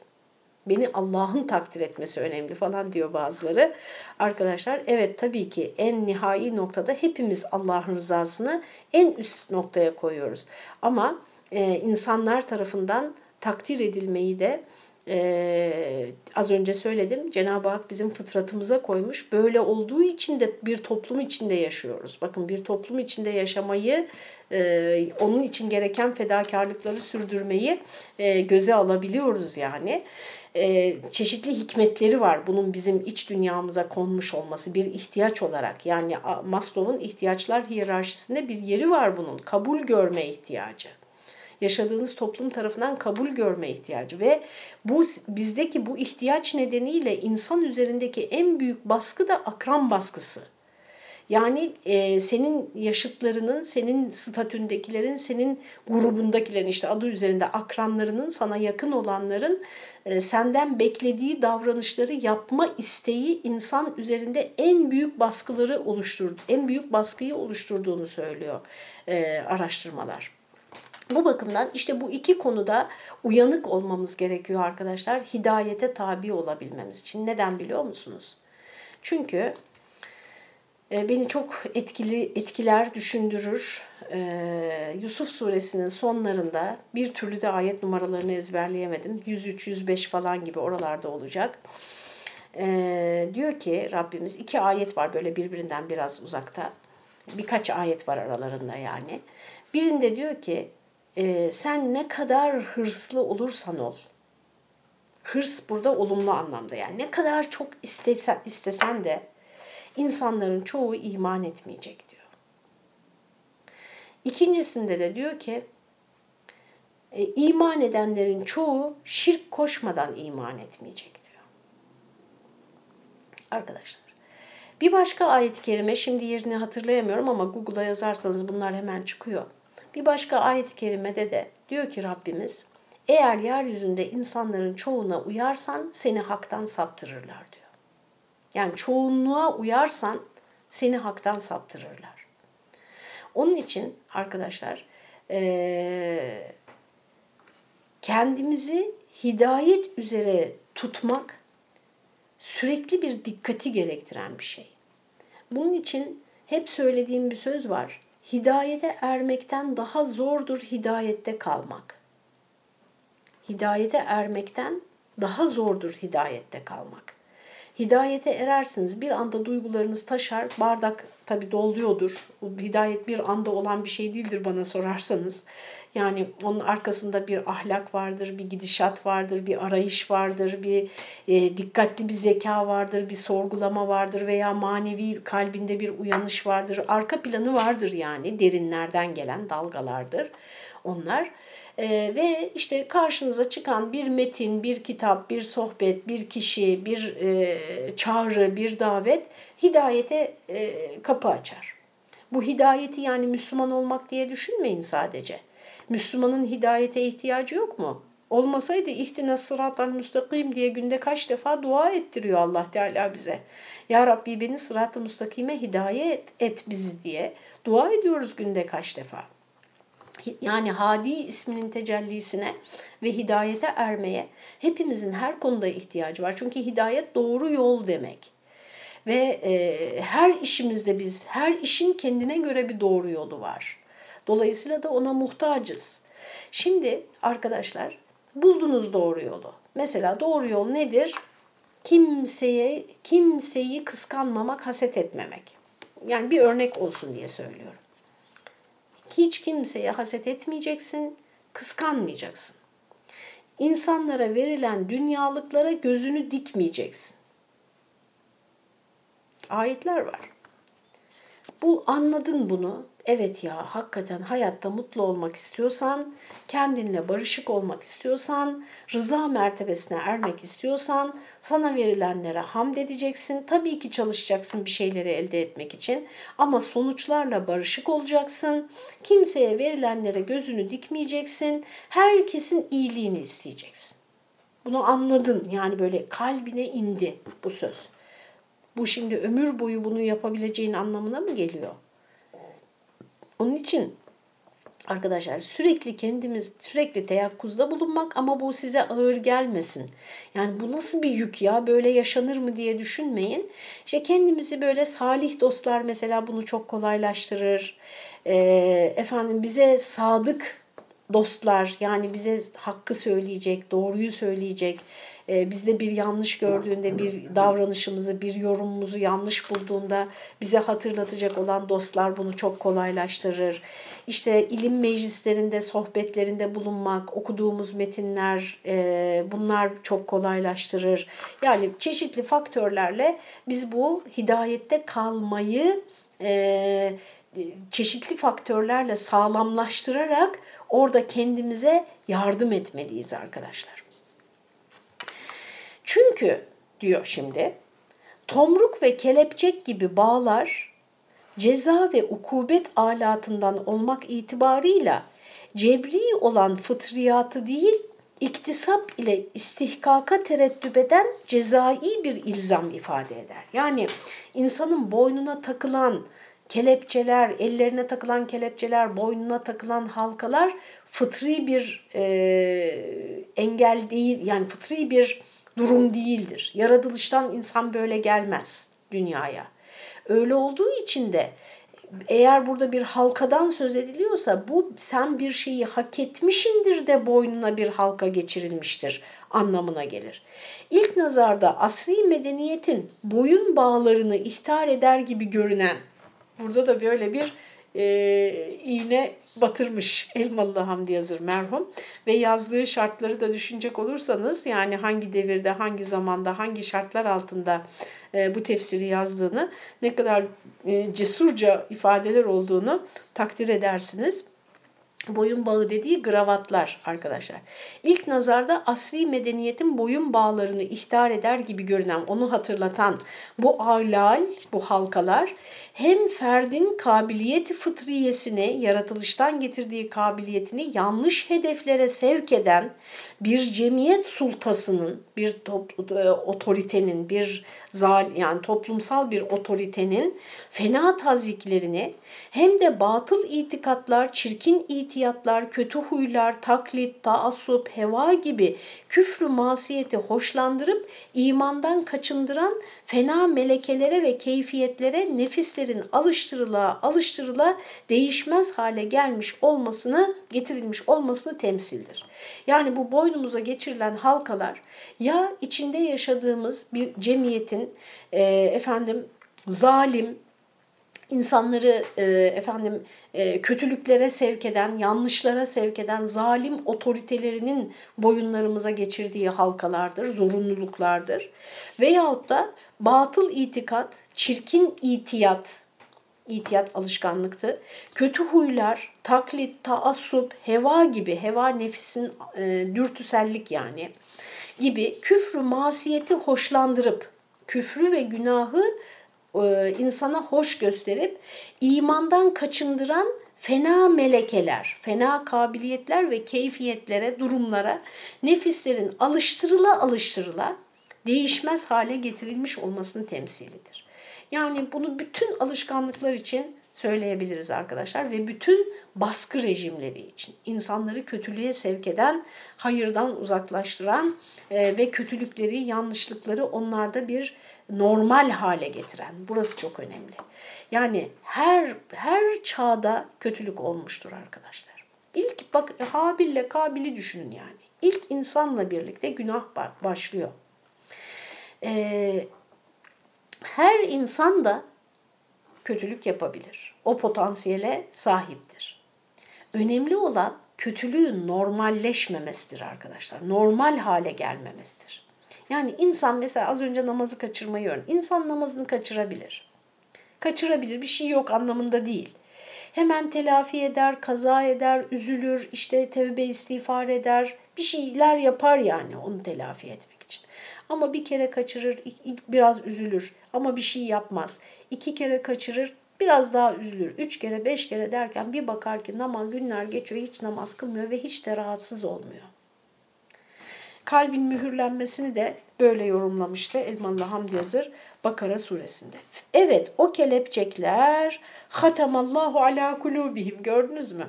Beni Allah'ın takdir etmesi önemli falan diyor bazıları. Arkadaşlar evet tabii ki en nihai noktada hepimiz Allah'ın rızasını en üst noktaya koyuyoruz. Ama e, insanlar tarafından takdir edilmeyi de ee, az önce söyledim Cenab-ı Hak bizim fıtratımıza koymuş. Böyle olduğu için de bir toplum içinde yaşıyoruz. Bakın bir toplum içinde yaşamayı, e, onun için gereken fedakarlıkları sürdürmeyi e, göze alabiliyoruz yani. E, çeşitli hikmetleri var bunun bizim iç dünyamıza konmuş olması bir ihtiyaç olarak. Yani Maslow'un ihtiyaçlar hiyerarşisinde bir yeri var bunun. Kabul görme ihtiyacı. Yaşadığınız toplum tarafından kabul görme ihtiyacı ve bu bizdeki bu ihtiyaç nedeniyle insan üzerindeki en büyük baskı da akran baskısı. Yani e, senin yaşıtlarının, senin statündekilerin, senin grubundakilerin işte adı üzerinde akranlarının, sana yakın olanların e, senden beklediği davranışları yapma isteği insan üzerinde en büyük baskıları oluşturdu, en büyük baskıyı oluşturduğunu söylüyor e, araştırmalar. Bu bakımdan işte bu iki konuda uyanık olmamız gerekiyor arkadaşlar. Hidayete tabi olabilmemiz için. Neden biliyor musunuz? Çünkü e, beni çok etkili etkiler, düşündürür. Ee, Yusuf suresinin sonlarında bir türlü de ayet numaralarını ezberleyemedim. 103, 105 falan gibi oralarda olacak. Ee, diyor ki Rabbimiz iki ayet var böyle birbirinden biraz uzakta. Birkaç ayet var aralarında yani. Birinde diyor ki e, sen ne kadar hırslı olursan ol. Hırs burada olumlu anlamda yani ne kadar çok istesen, istesen de insanların çoğu iman etmeyecek diyor. İkincisinde de diyor ki e, iman edenlerin çoğu şirk koşmadan iman etmeyecek diyor. Arkadaşlar bir başka ayet-i kerime şimdi yerini hatırlayamıyorum ama Google'a yazarsanız bunlar hemen çıkıyor. Bir başka ayet-i kerimede de diyor ki Rabbimiz eğer yeryüzünde insanların çoğuna uyarsan seni haktan saptırırlar diyor. Yani çoğunluğa uyarsan seni haktan saptırırlar. Onun için arkadaşlar kendimizi hidayet üzere tutmak sürekli bir dikkati gerektiren bir şey. Bunun için hep söylediğim bir söz var. Hidayete ermekten daha zordur hidayette kalmak. Hidayete ermekten daha zordur hidayette kalmak. Hidayete erersiniz. Bir anda duygularınız taşar. Bardak tabi doluyordur. Hidayet bir anda olan bir şey değildir bana sorarsanız. Yani onun arkasında bir ahlak vardır, bir gidişat vardır, bir arayış vardır, bir e, dikkatli bir zeka vardır, bir sorgulama vardır veya manevi kalbinde bir uyanış vardır. Arka planı vardır yani derinlerden gelen dalgalardır onlar. E, ve işte karşınıza çıkan bir metin, bir kitap, bir sohbet, bir kişi, bir e, çağrı, bir davet hidayete e, kapı açar. Bu hidayeti yani Müslüman olmak diye düşünmeyin sadece. Müslümanın hidayete ihtiyacı yok mu? Olmasaydı ihtina sıratal müstakim diye günde kaç defa dua ettiriyor Allah Teala bize. Ya Rabbi beni sırat-ı müstakime hidayet et bizi diye dua ediyoruz günde kaç defa yani Hadi isminin tecellisine ve hidayete ermeye hepimizin her konuda ihtiyacı var. Çünkü hidayet doğru yol demek. Ve e, her işimizde biz, her işin kendine göre bir doğru yolu var. Dolayısıyla da ona muhtacız. Şimdi arkadaşlar buldunuz doğru yolu. Mesela doğru yol nedir? Kimseye kimseyi kıskanmamak, haset etmemek. Yani bir örnek olsun diye söylüyorum. Hiç kimseye haset etmeyeceksin, kıskanmayacaksın. İnsanlara verilen dünyalıklara gözünü dikmeyeceksin. Ayetler var. Bu anladın bunu. Evet ya hakikaten hayatta mutlu olmak istiyorsan, kendinle barışık olmak istiyorsan, rıza mertebesine ermek istiyorsan sana verilenlere hamd edeceksin. Tabii ki çalışacaksın bir şeyleri elde etmek için ama sonuçlarla barışık olacaksın. Kimseye verilenlere gözünü dikmeyeceksin. Herkesin iyiliğini isteyeceksin. Bunu anladın yani böyle kalbine indi bu söz. Bu şimdi ömür boyu bunu yapabileceğin anlamına mı geliyor? Onun için arkadaşlar sürekli kendimiz sürekli teyakkuzda bulunmak ama bu size ağır gelmesin. Yani bu nasıl bir yük ya böyle yaşanır mı diye düşünmeyin. İşte kendimizi böyle salih dostlar mesela bunu çok kolaylaştırır. Ee, efendim bize sadık dostlar yani bize hakkı söyleyecek, doğruyu söyleyecek, e, bizde bir yanlış gördüğünde, bir davranışımızı, bir yorumumuzu yanlış bulduğunda bize hatırlatacak olan dostlar bunu çok kolaylaştırır. İşte ilim meclislerinde, sohbetlerinde bulunmak, okuduğumuz metinler e, bunlar çok kolaylaştırır. Yani çeşitli faktörlerle biz bu hidayette kalmayı e, çeşitli faktörlerle sağlamlaştırarak orada kendimize yardım etmeliyiz arkadaşlar. Çünkü diyor şimdi tomruk ve kelepçek gibi bağlar ceza ve ukubet alatından olmak itibarıyla cebri olan fıtriyatı değil, iktisap ile istihkaka tereddüp eden cezai bir ilzam ifade eder. Yani insanın boynuna takılan kelepçeler, ellerine takılan kelepçeler, boynuna takılan halkalar fıtri bir e, engel değil, yani fıtri bir durum değildir. Yaratılıştan insan böyle gelmez dünyaya. Öyle olduğu için de eğer burada bir halkadan söz ediliyorsa bu sen bir şeyi hak etmişindir de boynuna bir halka geçirilmiştir anlamına gelir. İlk nazarda asri medeniyetin boyun bağlarını ihtar eder gibi görünen, burada da böyle bir e, iğne batırmış Elmalı Hamdi Yazır merhum. Ve yazdığı şartları da düşünecek olursanız yani hangi devirde, hangi zamanda, hangi şartlar altında e, bu tefsiri yazdığını ne kadar e, cesurca ifadeler olduğunu takdir edersiniz boyun bağı dediği gravatlar arkadaşlar. İlk nazarda asri medeniyetin boyun bağlarını ihtar eder gibi görünen, onu hatırlatan bu ahlal, bu halkalar hem ferdin kabiliyeti fıtriyesine, yaratılıştan getirdiği kabiliyetini yanlış hedeflere sevk eden bir cemiyet sultasının, bir top, e, otoritenin, bir zal yani toplumsal bir otoritenin fena taziklerini hem de batıl itikatlar, çirkin itiyatlar, kötü huylar, taklit, taassup, heva gibi küfrü masiyeti hoşlandırıp imandan kaçındıran fena melekelere ve keyfiyetlere nefislerin alıştırıla alıştırıla değişmez hale gelmiş olmasını, getirilmiş olmasını temsildir. Yani bu boynumuza geçirilen halkalar ya içinde yaşadığımız bir cemiyetin e, efendim zalim, insanları e, efendim e, kötülüklere sevk eden, yanlışlara sevk eden zalim otoritelerinin boyunlarımıza geçirdiği halkalardır, zorunluluklardır. Veyahut da batıl itikat, çirkin itiyat, itiyat alışkanlıktı. Kötü huylar, taklit, taassup, heva gibi, heva nefisin e, dürtüsellik yani gibi küfrü masiyeti hoşlandırıp, küfrü ve günahı e, insana hoş gösterip imandan kaçındıran fena melekeler, fena kabiliyetler ve keyfiyetlere, durumlara nefislerin alıştırıla alıştırıla değişmez hale getirilmiş olmasını temsilidir. Yani bunu bütün alışkanlıklar için söyleyebiliriz arkadaşlar ve bütün baskı rejimleri için insanları kötülüğe sevk eden, hayırdan uzaklaştıran e, ve kötülükleri, yanlışlıkları onlarda bir normal hale getiren. Burası çok önemli. Yani her her çağda kötülük olmuştur arkadaşlar. İlk bak Habil'le Kabil'i düşünün yani. İlk insanla birlikte günah başlıyor. Ee, her insan da kötülük yapabilir. O potansiyele sahiptir. Önemli olan kötülüğün normalleşmemesidir arkadaşlar. Normal hale gelmemesidir. Yani insan mesela az önce namazı kaçırmayı örneğin. İnsan namazını kaçırabilir. Kaçırabilir bir şey yok anlamında değil. Hemen telafi eder, kaza eder, üzülür, işte tevbe istiğfar eder. Bir şeyler yapar yani onu telafi etmek. Ama bir kere kaçırır, biraz üzülür ama bir şey yapmaz. İki kere kaçırır, biraz daha üzülür. Üç kere, beş kere derken bir bakar ki namaz günler geçiyor, hiç namaz kılmıyor ve hiç de rahatsız olmuyor. Kalbin mühürlenmesini de böyle yorumlamıştı Elmalı Hamdi Yazır Bakara suresinde. Evet o kelepçekler hatamallahu ala kulubihim gördünüz mü?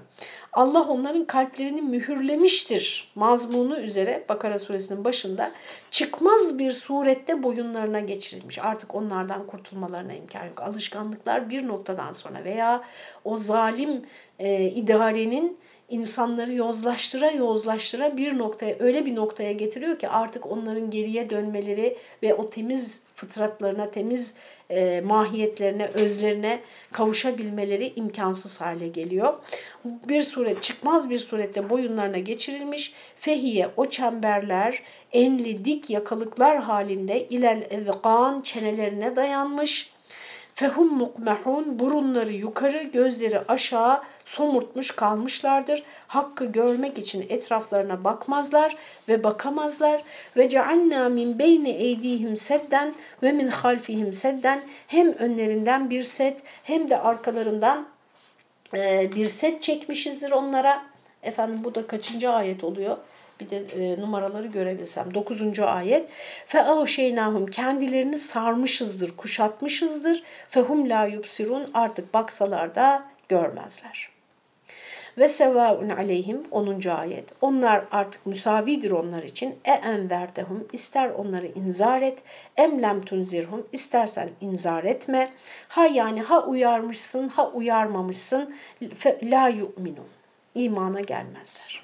Allah onların kalplerini mühürlemiştir mazmunu üzere Bakara suresinin başında çıkmaz bir surette boyunlarına geçirilmiş. Artık onlardan kurtulmalarına imkan yok. Alışkanlıklar bir noktadan sonra veya o zalim e, idarenin insanları yozlaştıra yozlaştıra bir noktaya öyle bir noktaya getiriyor ki artık onların geriye dönmeleri ve o temiz fıtratlarına, temiz e, mahiyetlerine, özlerine kavuşabilmeleri imkansız hale geliyor. Bir suret, çıkmaz bir surette boyunlarına geçirilmiş. Fehiye o çemberler enli dik yakalıklar halinde ilel ezgan çenelerine dayanmış Fehum mukmehun burunları yukarı, gözleri aşağı somurtmuş kalmışlardır. Hakkı görmek için etraflarına bakmazlar ve bakamazlar. Ve cealna min beyni eydihim sedden ve min halfihim sedden hem önlerinden bir set hem de arkalarından e, bir set çekmişizdir onlara. Efendim bu da kaçıncı ayet oluyor? Bir de e, numaraları görebilsem. Dokuzuncu ayet. Fe şeynahum kendilerini sarmışızdır, kuşatmışızdır. Fehum la yubsirun artık baksalar da görmezler. Ve sevaun aleyhim 10. ayet. Onlar artık müsavidir onlar için. E envertehum ister onları inzar et. Em lem tunzirhum istersen inzar etme. Ha yani ha uyarmışsın ha uyarmamışsın. La yu'minun. İmana gelmezler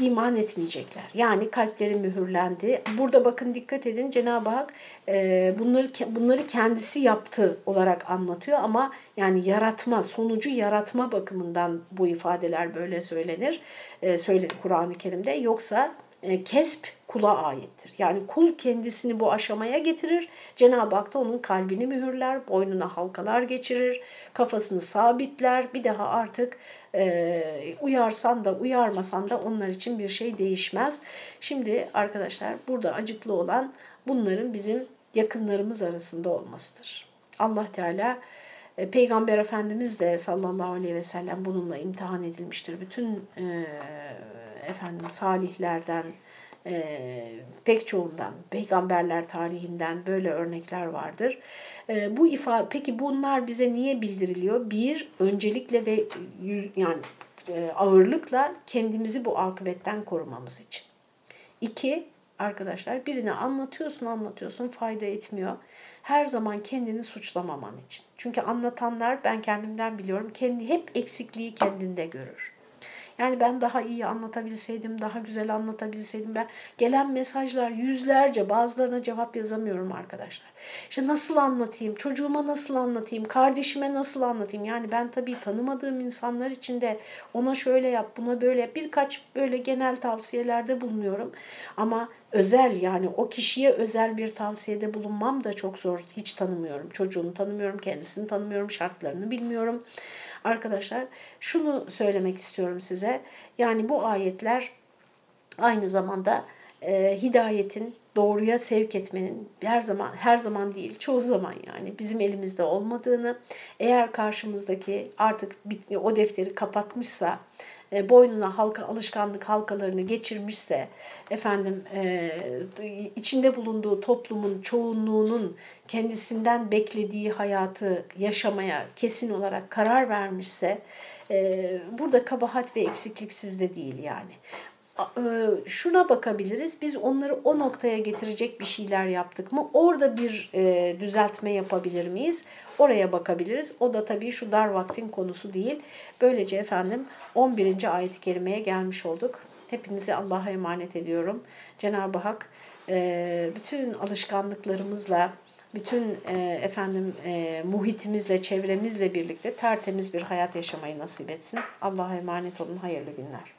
iman etmeyecekler. Yani kalpleri mühürlendi. Burada bakın dikkat edin Cenab-ı Hak e, bunları bunları kendisi yaptı olarak anlatıyor ama yani yaratma, sonucu yaratma bakımından bu ifadeler böyle söylenir. E, söyle Kur'an-ı Kerim'de yoksa kesp kula aittir. Yani kul kendisini bu aşamaya getirir. Cenab-ı Hak da onun kalbini mühürler, boynuna halkalar geçirir, kafasını sabitler. Bir daha artık e, uyarsan da uyarmasan da onlar için bir şey değişmez. Şimdi arkadaşlar burada acıklı olan bunların bizim yakınlarımız arasında olmasıdır. Allah Teala e, Peygamber Efendimiz de sallallahu aleyhi ve sellem bununla imtihan edilmiştir. Bütün e, efendim salihlerden, e, pek çoğundan, peygamberler tarihinden böyle örnekler vardır. E, bu ifa peki bunlar bize niye bildiriliyor? Bir, öncelikle ve yüz, yani e, ağırlıkla kendimizi bu akıbetten korumamız için. İki, arkadaşlar birine anlatıyorsun anlatıyorsun fayda etmiyor. Her zaman kendini suçlamaman için. Çünkü anlatanlar ben kendimden biliyorum kendi hep eksikliği kendinde görür. Yani ben daha iyi anlatabilseydim, daha güzel anlatabilseydim. Ben gelen mesajlar yüzlerce bazılarına cevap yazamıyorum arkadaşlar. İşte nasıl anlatayım, çocuğuma nasıl anlatayım, kardeşime nasıl anlatayım? Yani ben tabii tanımadığım insanlar için de ona şöyle yap, buna böyle yap. Birkaç böyle genel tavsiyelerde bulunuyorum. Ama özel yani o kişiye özel bir tavsiyede bulunmam da çok zor. Hiç tanımıyorum. Çocuğunu tanımıyorum, kendisini tanımıyorum, şartlarını bilmiyorum. Arkadaşlar şunu söylemek istiyorum size. Yani bu ayetler aynı zamanda e, hidayetin doğruya sevk etmenin her zaman her zaman değil çoğu zaman yani bizim elimizde olmadığını eğer karşımızdaki artık o defteri kapatmışsa e, boynuna halka alışkanlık halkalarını geçirmişse efendim e, içinde bulunduğu toplumun çoğunluğunun kendisinden beklediği hayatı yaşamaya kesin olarak karar vermişse e, burada kabahat ve eksiklik sizde değil yani şuna bakabiliriz. Biz onları o noktaya getirecek bir şeyler yaptık mı? Orada bir e, düzeltme yapabilir miyiz? Oraya bakabiliriz. O da tabii şu dar vaktin konusu değil. Böylece efendim 11. ayet-i kerimeye gelmiş olduk. Hepinizi Allah'a emanet ediyorum. Cenab-ı Hak e, bütün alışkanlıklarımızla, bütün e, efendim e, muhitimizle, çevremizle birlikte tertemiz bir hayat yaşamayı nasip etsin. Allah'a emanet olun. Hayırlı günler.